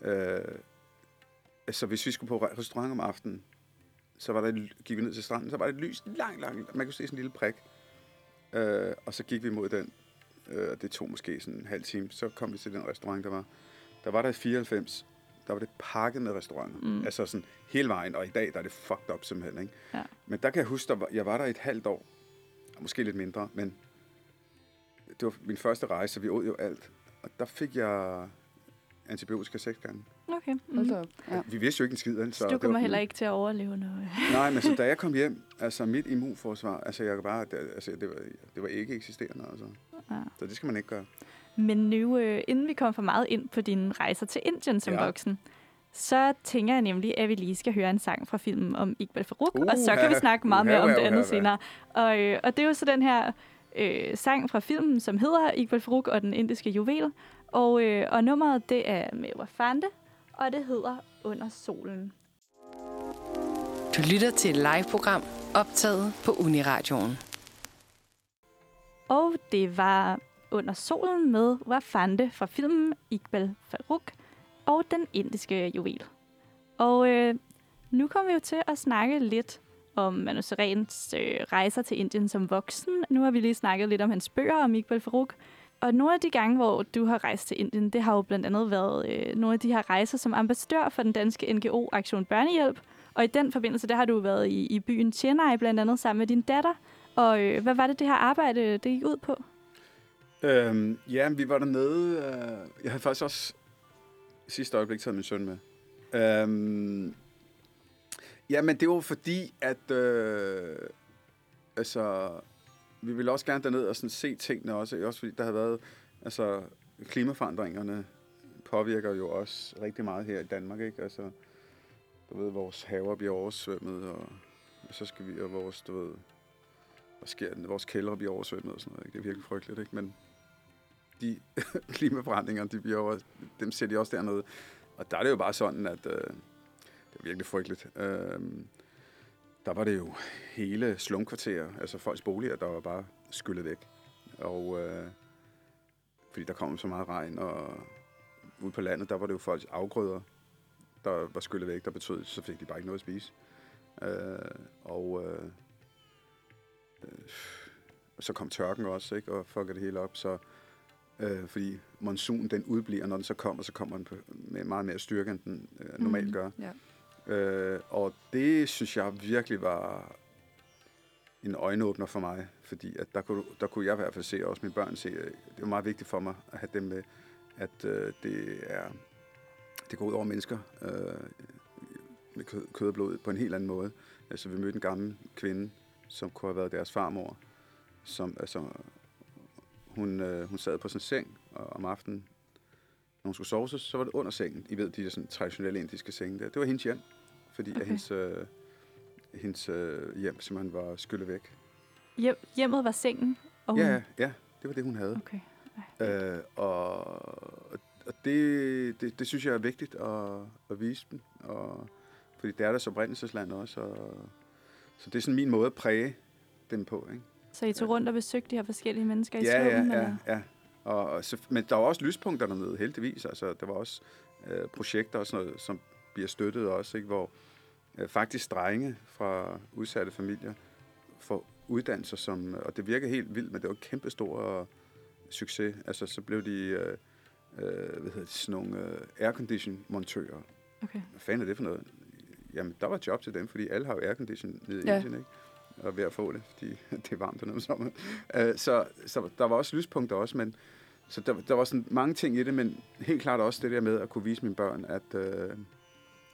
Øh, altså, hvis vi skulle på restaurant om aftenen, så var der, gik vi ned til stranden, så var der et lys langt, langt, man kunne se sådan en lille prik. Øh, og så gik vi mod den, øh, og det tog måske sådan en halv time, så kom vi til den restaurant, der var. Der var der i 94, der var det pakket med restauranter. Mm. Altså sådan hele vejen, og i dag der er det fucked up simpelthen. Ikke? Ja. Men der kan jeg huske, var, jeg var der i et halvt år, måske lidt mindre, men det var min første rejse, vi åd jo alt. Og der fik jeg antibiotika seks gange. Okay. Mm. op. Ja. Vi vidste jo ikke en skid. vel, Så du det kommer var- heller ikke til at overleve noget. Nej, men så da jeg kom hjem, altså mit immunforsvar, altså jeg kan bare, det, altså det var, det var ikke eksisterende, altså. Ja. Så det skal man ikke gøre. Men nu, øh, inden vi kommer for meget ind på dine rejser til Indien som Ja. voksen, så tænker jeg nemlig, at vi lige skal høre en sang fra filmen om Iqbal Farouk, uh, og så kan vi snakke meget mere Uha, om det uha, andet uha. senere. Og, øh, og det er jo så den her øh, sang fra filmen, som hedder Iqbal Farouk og den indiske juvel. Og, øh, og nummeret, det er med Wafande, og det hedder Under solen. Du lytter til et live-program optaget på Uniradioen. Og det var under solen med Wafande fra filmen Iqbal Farouk og den indiske juvel. Og øh, nu kommer vi jo til at snakke lidt om Manu Sarens øh, rejser til Indien som voksen. Nu har vi lige snakket lidt om hans bøger om Iqbal Farouk. Og nogle af de gange, hvor du har rejst til Indien, det har jo blandt andet været øh, nogle af de her rejser som ambassadør for den danske NGO Aktion Børnehjælp. Og i den forbindelse, der har du været i, i byen Chennai, blandt andet sammen med din datter. Og øh, hvad var det, det her arbejde det gik ud på? Øhm, ja, vi var dernede. Øh, jeg havde faktisk også sidste øjeblik taget min søn med. Øhm, ja, men det var fordi, at øh, altså, vi ville også gerne derned og sådan se tingene også. Også fordi der har været, altså, klimaforandringerne påvirker jo også rigtig meget her i Danmark, ikke? Altså, du ved, vores haver bliver oversvømmet, og så skal vi, og vores, du ved, hvad sker der? Vores kældre bliver oversvømmet og sådan noget, ikke? Det er virkelig frygteligt, ikke? Men de klimaforandringer, de bliver over, dem ser de også dernede. Og der er det jo bare sådan, at øh, det er virkelig frygteligt. Øh, der var det jo hele slumkvarterer, altså folks boliger, der var bare skyllet væk. Og øh, fordi der kom så meget regn, og ude på landet, der var det jo folks afgrøder, der var skyllet væk, der betød, så fik de bare ikke noget at spise. Øh, og øh, øh, så kom tørken også, ikke, og fuckede det hele op, så øh, fordi monsun den udbliver, når den så kommer, så kommer den på, med meget mere styrke, end den øh, normalt Mhm. gør. Ja. Øh, og det synes jeg virkelig var en øjenåbner for mig, fordi at der, kunne, der kunne jeg i hvert fald se, og også mine børn se, øh, det var meget vigtigt for mig at have dem med, at øh, det er det går ud over mennesker øh, med kød, kød og blod på en helt anden måde. Altså, vi mødte en gammel kvinde, som kunne have været deres farmor, som, altså, hun, øh, hun sad på sin seng og, om aftenen, når hun skulle sove, så, så var det under sengen. I ved, de der sådan, traditionelle indiske senge der. Det var hendes hjem, fordi okay. At hendes, øh, hendes øh, hjem simpelthen var skyllet væk. Hjem, hjemmet var sengen, og hun... Ja, ja, det var det, hun havde. Okay. Øh, og og det, det, det synes jeg er vigtigt at, at vise dem. Og, fordi det er deres oprindelsesland også. Og, så det er sådan min måde at præge dem på. Ikke? Så I tog rundt og besøgte de her forskellige mennesker i ja, ja, slummen? ja, eller? ja. Og, og så, men der var også lyspunkter dernede, heldigvis. Altså, der var også øh, projekter og sådan noget, som bliver støttet også, ikke? hvor øh, faktisk drenge fra udsatte familier får uddannelser, som, og det virker helt vildt, men det var en kæmpe stor succes. Altså, så blev de, øh, øh, hvad hedder det, sådan nogle øh, aircondition-montører. Okay. Hvad fanden er det for noget? Jamen, der var job til dem, fordi alle har jo aircondition nede i Ja. Indien, ikke? Og ved at få det, fordi det er varmt dernede om sommeren. Uh, så, så der var også lyspunkter også, men så der, der var sådan mange ting i det, men helt klart også det der med at kunne vise mine børn, at, uh,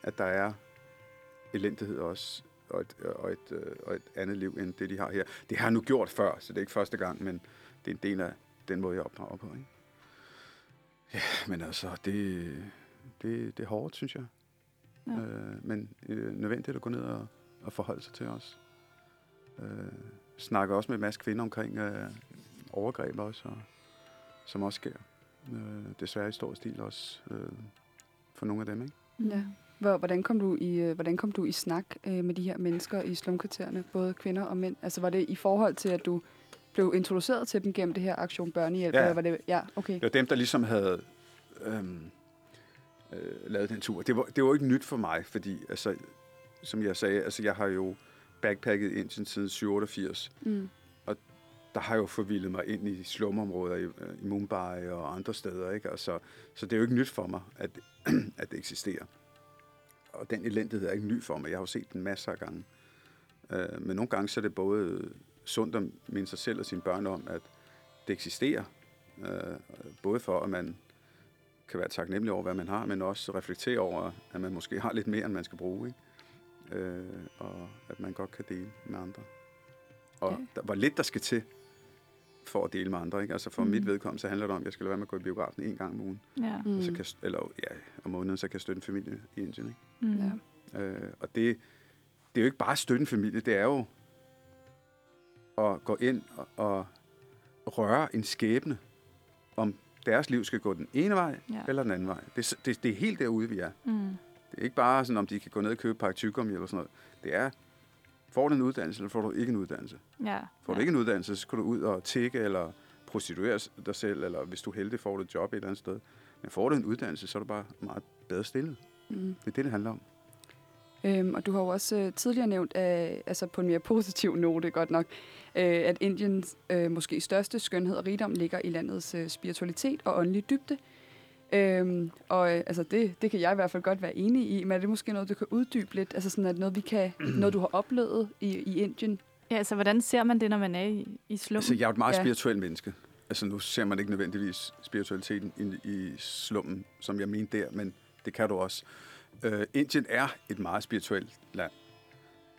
at der er elendighed også, og et, og, et, uh, og et andet liv, end det, de har her. Det har jeg nu gjort før, så det er ikke første gang, men det er en del af den måde, jeg opdrager på. Ikke? Ja, men altså, det, det, det er hårdt, synes jeg. Ja. Øh, men øh, nødvendigt at gå ned og, og forholde sig til os. Øh, snakker også med en masse kvinder omkring øh, overgreb også, og, som også sker. Øh, desværre i stor stil også øh, for nogle af dem, ikke? Ja. Hvordan kom du i, øh, hvordan kom du i snak øh, med de her mennesker i slumkvartererne, både kvinder og mænd? Altså var det i forhold til, at du blev introduceret til dem gennem det her Aktion Børnehjælp? Ja. Var det, ja, okay. Det var dem, der ligesom havde øhm, øh, lavet den tur. Det var, det var ikke nyt for mig, fordi, altså, som jeg sagde, altså, jeg har jo backpacket ind siden 87. Mm. Og der har jeg jo forvildet mig ind i slumområder i, øh, i Mumbai og andre steder. Ikke? Altså, så det er jo ikke nyt for mig, at, at det eksisterer. Og den elendighed er ikke ny for mig. Jeg har jo set den masser af gange. Øh, men nogle gange så er det både sundt at minde sig selv og sine børn om, at det eksisterer. Øh, både for, at man kan være taknemmelig over, hvad man har, men også reflektere over, at man måske har lidt mere, end man skal bruge. Ikke? Øh, og at man godt kan dele med andre. Og okay. der var lidt, der skal til for at dele med andre. Ikke? Altså for mm. mit vedkommende, så handler det om, at jeg skal lade være med at gå i biografen en gang om ugen. Ja. Mm. Så kan, eller ja, om måneden, så kan jeg støtte en familie i Indien. Ikke? Mm. Ja. Øh, og det, det er jo ikke bare at støtte en familie, det er jo at gå ind og, og røre en skæbne, om deres liv skal gå den ene vej ja. eller den anden vej. Det, det, det er helt derude, vi er. Mm. Det er ikke bare sådan, om de kan gå ned og købe et par tyggegummi eller sådan noget. Det er, får du en uddannelse, eller får du ikke en uddannelse? Ja. Får du ja. ikke en uddannelse, så skal du ud og tække eller prostituere dig selv, eller hvis du er heldig, får du et job et eller andet sted. Men får du en uddannelse, så er du bare meget bedre stillet. Mm. Det er det, det handler om. Øhm, og du har jo også øh, tidligere nævnt, øh, altså på en mere positiv note godt nok, øh, at Indiens øh, måske største skønhed og rigdom ligger i landets øh, spiritualitet og åndelig dybde. Øhm, og øh, altså det, det kan jeg i hvert fald godt være enig i, men er det måske noget, du kan uddybe lidt? Altså sådan, at noget, vi kan, noget du har oplevet i, i Indien? Ja, altså hvordan ser man det, når man er i, i slummen? Altså jeg er et meget ja. spirituelt menneske. Altså nu ser man ikke nødvendigvis spiritualiteten i, i slummen, som jeg mente der, men det kan du også. Øh, Indien er et meget spirituelt land.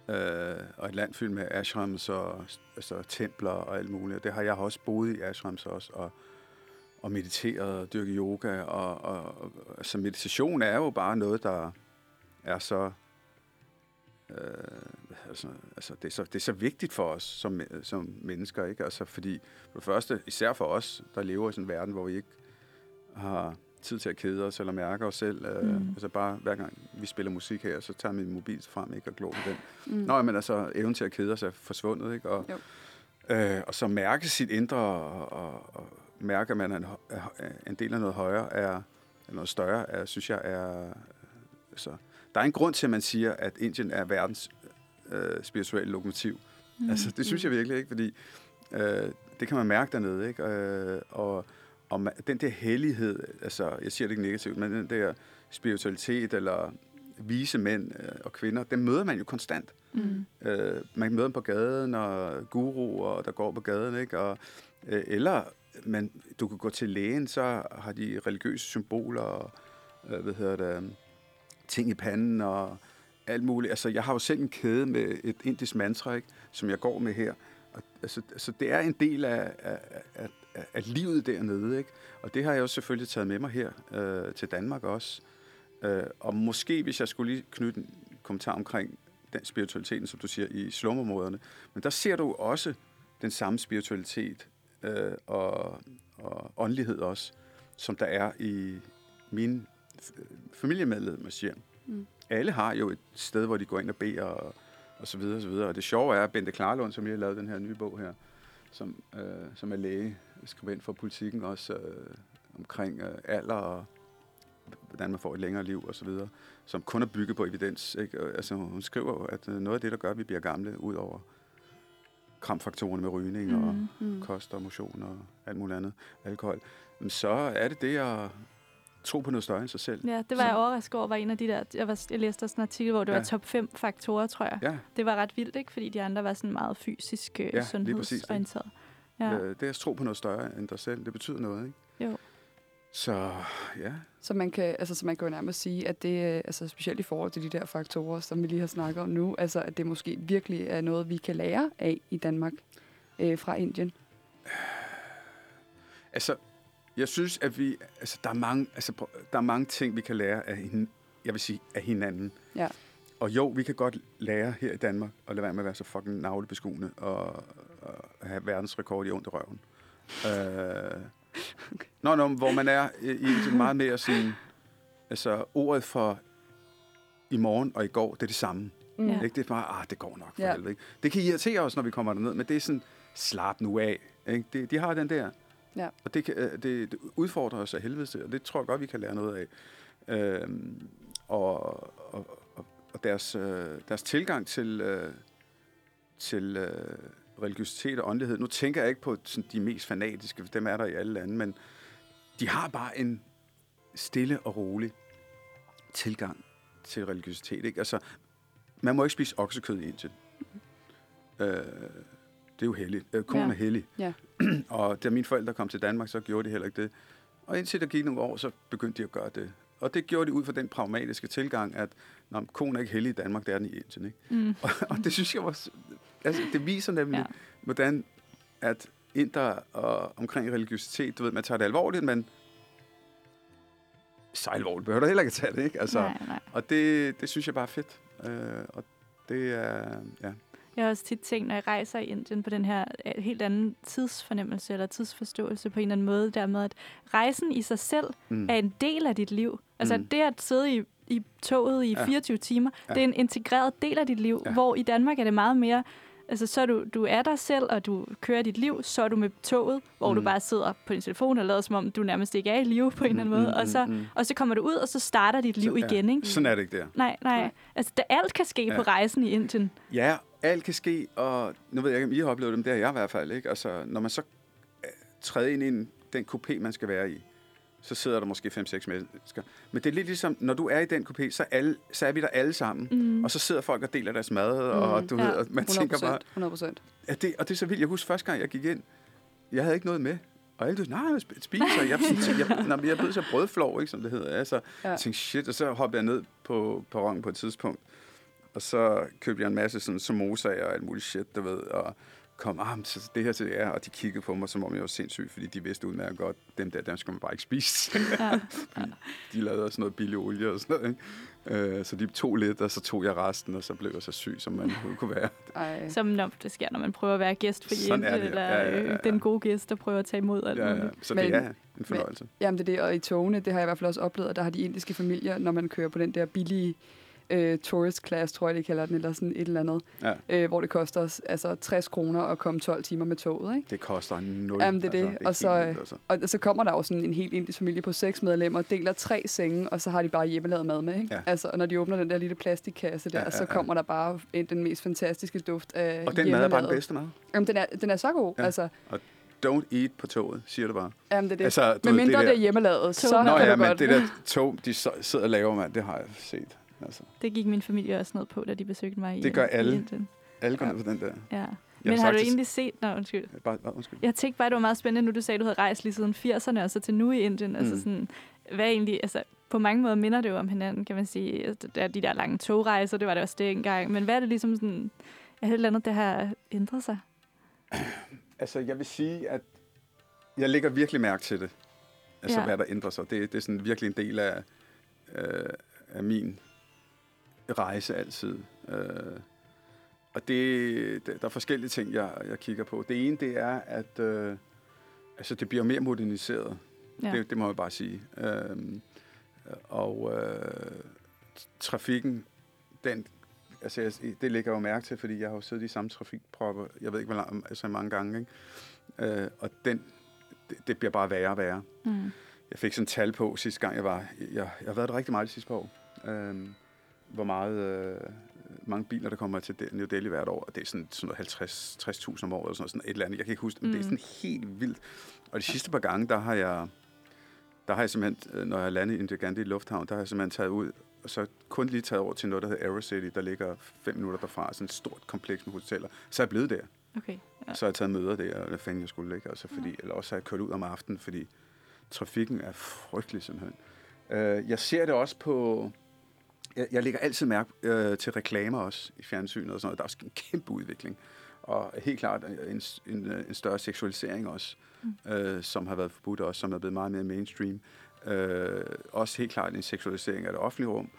Øh, og et land fyldt med ashrams og altså, templer og alt muligt. Det har jeg også boet i ashrams også, og, og mediteret og dyrket yoga. Og, og, og, altså meditation er jo bare noget, der er så... Øh, altså, altså det, er så, det er så vigtigt for os som, som mennesker, ikke? Altså, fordi for det første, især for os, der lever i sådan en verden, hvor vi ikke har tid til at kede os eller mærke os selv. Øh, mm. altså bare hver gang vi spiller musik her, så tager min mobil frem ikke, og glor på den. Mm. Nå, men altså evnen til at kede os er forsvundet. Ikke? Og, øh, og så mærke sit indre og, og, og mærke, at man er en, er en del af noget højere, er, noget større, er, synes jeg er... Altså, der er en grund til, at man siger, at Indien er verdens øh, spirituelle lokomotiv. Mm. Altså, det synes jeg virkelig ikke, fordi øh, det kan man mærke dernede. Ikke? Øh, og og man, den der hellighed, altså jeg siger det ikke negativt, men den der spiritualitet eller vise mænd øh, og kvinder, dem møder man jo konstant. Mm. Øh, man møder dem på gaden, og guruer, der går på gaden, ikke? Og, øh, eller man, du kan gå til lægen, så har de religiøse symboler, og, øh, hvad hedder det, ting i panden, og alt muligt. Altså, jeg har jo selv en kæde med et indisk mantra, ikke? som jeg går med her. Og, altså, altså, det er en del af, af, af, af livet dernede. Ikke? Og det har jeg jo selvfølgelig taget med mig her øh, til Danmark også. Øh, og måske, hvis jeg skulle lige knytte en kommentar omkring den spiritualiteten, som du siger, i slumområderne, men der ser du også den samme spiritualitet øh, og, og åndelighed også, som der er i mine familiemedlemmers hjem. Mm. Alle har jo et sted, hvor de går ind og beder og, og så videre og så videre. Og det sjove er, at Bente Klarlund, som jeg har lavet den her nye bog her, som, øh, som er læge, skribent for politikken også øh, omkring øh, alder og hvordan man får et længere liv osv., som kun er bygget på evidens. Ikke? Altså, hun skriver, at øh, noget af det, der gør, at vi bliver gamle, ud over kramfaktorerne med rygning mm, og mm. kost og motion og alt muligt andet, alkohol, så er det det at tro på noget større end sig selv. Ja, det var så. jeg overrasket over, var en af de der, jeg, var, jeg læste også en artikel, hvor det ja. var top 5 faktorer, tror jeg. Ja. Det var ret vildt, ikke? Fordi de andre var sådan meget fysisk øh, ja, sundhedsorienteret. Ja. Det er at tro på noget større end dig selv. Det betyder noget, ikke? Jo. Så ja. Så man kan, altså, så man kan jo nærmest sige, at det, øh, altså specielt i forhold til de der faktorer, som vi lige har snakket om nu, altså at det måske virkelig er noget, vi kan lære af i Danmark øh, fra Indien. Altså, jeg synes, at vi, altså, der, er mange, altså, der er mange ting, vi kan lære af, jeg vil sige, af hinanden. Ja. Og jo, vi kan godt lære her i Danmark at lade være med at være så fucking navlebeskuende og have verdensrekord i ondt i røven. Øh, okay. Nå, nå, hvor man er i, i meget mere sådan, altså ordet for i morgen og i går, det er det samme. Mm. Ja. Ikke? Det er bare, ah, det går nok for Ja. helvede. Ikke? Det kan irritere os, når vi kommer derned, men det er sådan, slap nu af. Ikke? Det, de har den der. Ja. Og det, kan, øh, det, det udfordrer os af helvede til, og det tror jeg godt, vi kan lære noget af. Øhm, og, og, og, og deres, øh, deres tilgang til, øh, til øh, religiøsitet og åndelighed, nu tænker jeg ikke på sådan, de mest fanatiske, for dem er der i alle lande, men de har bare en stille og rolig tilgang til religiøsitet. Ikke? Altså, man må ikke spise oksekød i Indien. Øh, det er jo helligt. Øh, konen Ja. er hellig. Ja. og da mine forældre kom til Danmark, så gjorde de heller ikke det. Og indtil der gik nogle år, så begyndte de at gøre det. Og det gjorde de ud fra den pragmatiske tilgang, at når konen er ikke hellig i Danmark, det er den i Indien. Ikke? Mm. Og, og det synes jeg var... Altså, det viser nemlig, Ja. hvordan at indre og omkring religiøsitet, du ved, man tager det alvorligt, men så alvorligt behøver du heller ikke at tage det, ikke? Altså, Nej, nej. og det, det synes jeg bare er fedt. Øh, og det er, ja. Jeg har også tit tænkt, når jeg rejser i Indien, på den her øh, helt anden tidsfornemmelse eller tidsforståelse på en eller anden måde, dermed at rejsen i sig selv Mm. er en del af dit liv. Altså Mm. det at sidde i, i toget i Ja. 24 timer, Ja. det er en integreret del af dit liv, Ja. hvor i Danmark er det meget mere, altså så er du, du er dig selv, og du kører dit liv, så er du med toget, hvor mm. du Mm. bare sidder på din telefon og lader som om, du nærmest ikke er i live på en eller anden måde, og så, mm. og så kommer du ud, og så starter dit liv Så- ja. igen, ikke? Sådan er det ikke der. Nej, nej. Altså, det, alt kan ske Ja. på rejsen i Indien. Ja, alt kan ske, og nu ved jeg ikke, om I har oplevet det, men det har jeg i hvert fald. Ikke? Altså, når man så øh, træder ind i en, den kopé, man skal være i, så sidder der måske 5-6 mennesker. Men det er lidt ligesom, når du er i den kopé, så, er alle, så er vi der alle sammen. Mm. Og så sidder folk og deler deres mad, og Mm, du ja. ved, og man 100 tænker bare, 100 procent. Ja, det, og det er så vildt. Jeg husker første gang, jeg gik ind, jeg havde ikke noget med. Og alle nej, jeg sp- spiser. Jeg, jeg, jeg, jeg, jeg blev så brødflov, ikke, som det hedder. Altså, Ja. jeg tænkte, shit, og så hoppede jeg ned på perronen på et tidspunkt. Og så købte jeg en masse sådan samosaer og alt muligt shit, du ved, og kom, ah, men så det her til jer, og de kiggede på mig, som om jeg var sindssyg, fordi de vidste udmærket godt, dem der, dem skal man bare ikke spise. Ja. de lavede også noget billig olie og sådan noget, ikke? Øh, så de tog lidt, og så tog jeg resten, og så blev jeg så syg, som man kunne være. Ej. Som når det sker, når man prøver at være gæst for Sådan er det, eller ja, ja, ja, ja. øh, den gode gæst, der prøver at tage imod alt Ja, ja. Så Men- det er en fornøjelse. Jamen det er det, og i togene, det har jeg i hvert fald også oplevet, at der har de indiske familier, når man kører på den der billige øh, tourist class, tror jeg, de kalder den, eller sådan et eller andet, Ja. øh, hvor det koster os altså 60 kroner at komme 12 timer med toget, ikke? Det koster nul. Jamen, det er det. Altså, Og så, helt vildt, altså. Og så kommer der jo sådan en helt indisk familie på seks medlemmer, deler tre senge, og så har de bare hjemmelavet mad med, ikke? Ja. Altså, og når de åbner den der lille plastikkasse der, Ja, ja, så ja. kommer der bare en, den mest fantastiske duft af Og den mad er bare den bedste mad. Jamen, den er, den er så god, Ja. altså. Don't eat på toget, siger det bare. Jamen, det er det. Altså, du Men ved, mindre det, der- er hjemmelavet, så Nå du ja, men godt. det der tog, de så- sidder og laver, mand, det har jeg set. Altså, Det gik min familie også ned på, da de besøgte mig i, Det gør i alle. Indien. alle går Ja. ned på den der. Ja. Jeg Men har du faktisk- egentlig set... Nå, undskyld. Bare, bare, undskyld. Jeg tænkte bare, det var meget spændende, nu du sagde, du havde rejst lige siden 80'erne, og så til nu i Indien. Mm. Altså Mm. sådan, hvad egentlig... Altså, på mange måder minder det jo om hinanden, kan man sige. Altså, Der er de der lange togrejser, det var det også det engang. Men hvad er det ligesom sådan... Er det et eller andet, der har ændret sig? Altså, jeg vil sige, at jeg lægger virkelig mærke til det. Altså, ja. hvad der ændrer sig. Det, det er sådan virkelig en del af, øh, af min rejse altid. Øh, og det, der er forskellige ting, jeg, jeg kigger på. Det ene, det er, at øh, altså, det bliver mere moderniseret. Ja. Det, det må jeg bare sige. Øhm, og øh, trafikken, den, altså, jeg, det lægger jeg jo mærke til, fordi jeg har jo siddet i samme trafikpropper, jeg ved ikke, hvor lang, altså mange gange, ikke? Øh, og den, det, det bliver bare værre og værre. Mm. Jeg fik sådan tal på sidste gang, jeg var. Jeg, jeg har været der rigtig meget de sidste par år. Øhm, hvor meget, øh, mange biler, der kommer til New Delhi hvert år. Og det er sådan, sådan noget 50 60.000 om året, eller sådan, sådan et eller andet. Jeg kan ikke huske det, men mm. det er Mm. sådan helt vildt. Og de sidste par gange, der har jeg, der har jeg simpelthen, øh, når jeg landede i Indira Gandhi Lufthavn, der har jeg simpelthen taget ud, og så kun lige taget over til noget, der hedder Aerocity, der ligger fem minutter derfra, sådan et stort kompleks med hoteller. Så er jeg blevet der. Okay. Ja. Så har jeg taget møder der, og hvad fanden jeg skulle ligge. Altså fordi, eller også har jeg kørt ud om aftenen, fordi trafikken er frygtelig simpelthen. Øh, jeg ser det også på... Jeg, jeg lægger altid mærke øh, til reklamer også i fjernsynet og sådan noget. Der er også en kæmpe udvikling. Og helt klart en, en, en større seksualisering også, mm. øh, som har været forbudt også, som er blevet meget mere mainstream. Øh, også helt klart en seksualisering af det offentlige rum,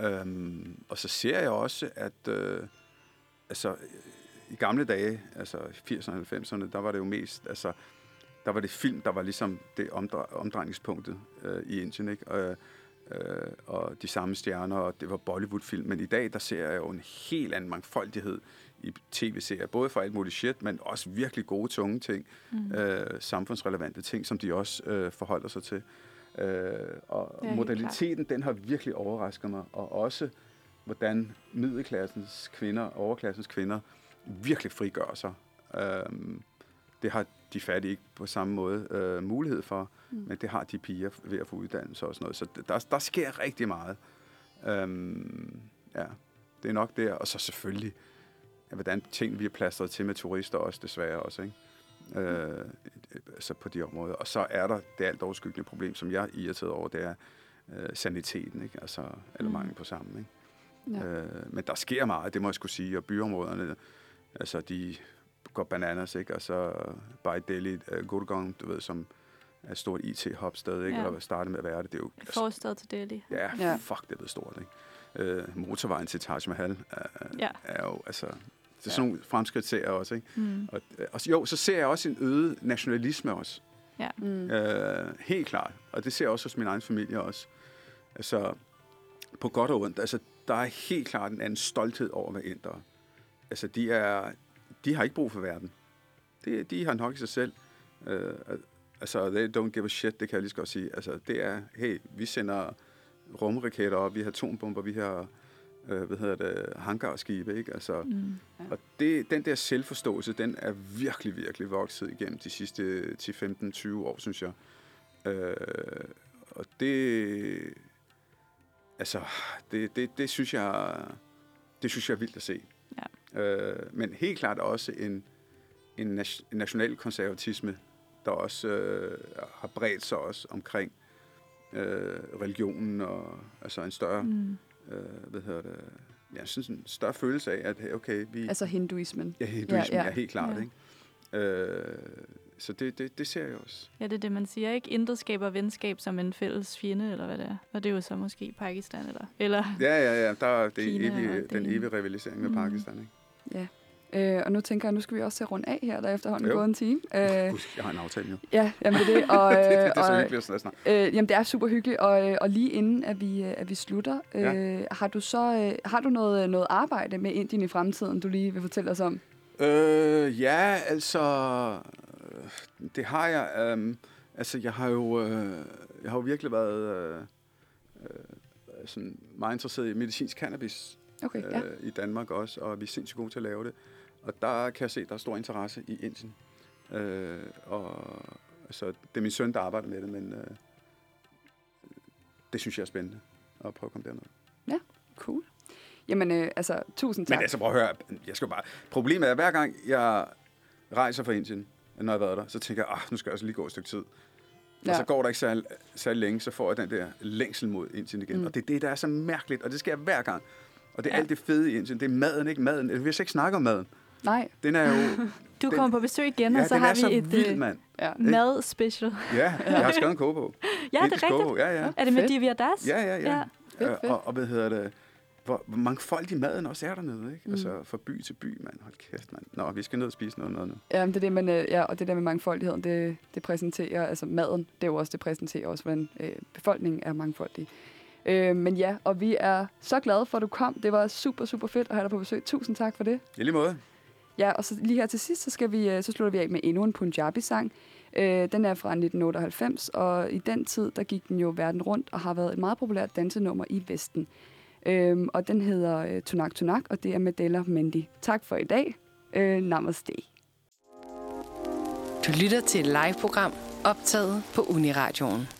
Øhm, og så ser jeg også, at øh, altså, i gamle dage, altså 80'erne og 90'erne, der var det jo mest, altså, der var det film, der var ligesom det omdre- omdrejningspunktet øh, i Indien, ikke? Og, øh, og de samme stjerner, og det var Bollywood-film. Men i dag, der ser jeg jo en helt anden mangfoldighed i tv-serier, både for alt muligt shit, men også virkelig gode, tunge ting, mm. øh, samfundsrelevante ting, som de også øh, forholder sig til. Øh, og Ja, modaliteten, den har virkelig overrasket mig, og også hvordan middelklassens kvinder, overklassens kvinder, virkelig frigør sig. Øhm, det har de fattige ikke på samme måde øh, mulighed for, mm. men det har de piger ved at få uddannelse og sådan noget. Så der, der sker rigtig meget. Øhm, ja, det er nok der. Og så selvfølgelig, ja, hvordan ting bliver plastret til med turister også, desværre også, ikke? Øh, så på de områder. Og så er der det alt overskyggende problem, som jeg er irriteret over, det er øh, saniteten, ikke? Altså, eller Mm. mangel på sammen, ikke? Ja. Øh, men der sker meget, det må jeg skulle sige, og byområderne, altså de går bananas, ikke? Altså bare i Delhi, uh, Gurgaon, du ved, som er et stort IT-hop sted, ikke? Ja. Eller startede med at være det. Det er jo, altså, Forstad til Delhi. ja, Ja. fuck, det er blevet stort, ikke? Øh, motorvejen til Taj Mahal er, Ja. er jo, altså, det er sådan nogle fremskridt ser jeg også, ikke? Mm. Og, øh, og jo, så ser jeg også en øget nationalisme også. Mm. Øh, helt klart. Og det ser jeg også hos min egen familie også. Altså, på godt og ondt. Altså, der er helt klart en anden stolthed over at være indere. Altså, de, er, de har ikke brug for verden. De, de har nok i sig selv. Øh, altså, they don't give a shit, det kan jeg lige så godt sige. Altså, det er, hey, vi sender rumraketter op, vi har atombomber, vi har, øh, hvad hedder det, hangarskibe, ikke? Altså, Mm. og det, den der selvforståelse, den er virkelig, virkelig vokset igennem de sidste 10, 15, 20 år, synes jeg. Øh, og det, altså, det, det, det, synes jeg, det synes jeg er vildt at se. Øh, men helt klart også en, en, nat- en national konservatisme, der også øh, har bredt sig også omkring øh, religionen og altså en større, mm. Øh, hvad hedder det, ja, sådan en større følelse af, at okay, vi, Altså hinduismen. Ja, hinduismen ja, Ja, ja. er helt klart, Ja. ikke? Øh, så det, det, det ser jeg også. Ja, det er det, man siger, ikke? Intet skaber venskab som en fælles fjende, eller hvad det er. Og det er jo så måske Pakistan, eller... eller Ja, ja, ja. Der er det Kina evige, den evige rivalisering med Mm. Pakistan, ikke? Øh, og nu tænker jeg, nu skal vi også se rundt af her, der er efterhånden Jo. gået en time. Øh, Husk, jeg har en aftale jo. ja, jamen det er det. Og, det, det, det er så hyggeligt at snakke. Øh, jamen, det er super hyggeligt, og, øh, og lige inden, at vi, øh, at vi slutter, øh, Ja. har du så øh, har du noget, noget arbejde med Indien i fremtiden, du lige vil fortælle os om? Øh, ja, altså... øh, Det har jeg. Øh, altså, jeg har jo, øh, jeg har jo virkelig været øh, øh, sådan meget interesseret i medicinsk cannabis Okay, ja. øh, i Danmark også, og vi er sindssygt gode til at lave det. Og der kan jeg se, at der er stor interesse i Indien. Øh, og altså, det er min søn, der arbejder med det, men øh, det synes jeg er spændende at prøve at komme derned. Cool. Jamen, øh, altså, tusind tak. Men altså, prøv at høre. Jeg skal bare... Problemet er, at hver gang jeg rejser fra Indien, når jeg har været der, så tænker jeg, ah, nu skal jeg også lige gå et stykke tid. Ja. Og så går der ikke særlig, særlig længe, så får jeg den der længsel mod Indien igen. Mm. Og det er det, der er så mærkeligt, og det sker hver gang. Og det er Ja. alt det fede i Indien. Det er maden, ikke maden. Vi skal ikke snakke om maden. Nej, Den er jo... Du Den- kommer på besøg igen, ja, og så den har er så vi et vild, øh, mand. ja. mad-special. Ja, jeg har skrevet en kogebog. Ja, det er rigtigt. Ja, ja. Er det med. Divya Das? Ja, ja, ja. Ja. Fedt, fedt. Og, og hvad hedder det? Hvor, hvor mangfoldig maden også er dernede, ikke? Mm. Mm. Altså fra by til by, mand. Hold kæft, mand. Nå, vi skal ned og spise noget, noget nu. Ja, men det er det, man, øh, ja, og det der med mangfoldigheden, det, det præsenterer, altså maden, det er jo også, det præsenterer også, hvordan øh, befolkningen er mangfoldig. Øh, men ja, og vi er så glade for, at du kom. Det var super, super fedt at have dig på besøg. Tusind tak for det. I lige måde. Ja, og så lige her til sidst, så, skal vi, øh, så slutter vi af med endnu en Punjabi-sang. Øh, den er fra 1998, og i den tid, der gik den jo verden rundt og har været et meget populært dansenummer i Vesten. Øhm, og den hedder øh, Tunak Tunak, og det er med Della Mendy. Tak for i dag. Øh, namaste. Du lytter til et live-program optaget på Uniradioen.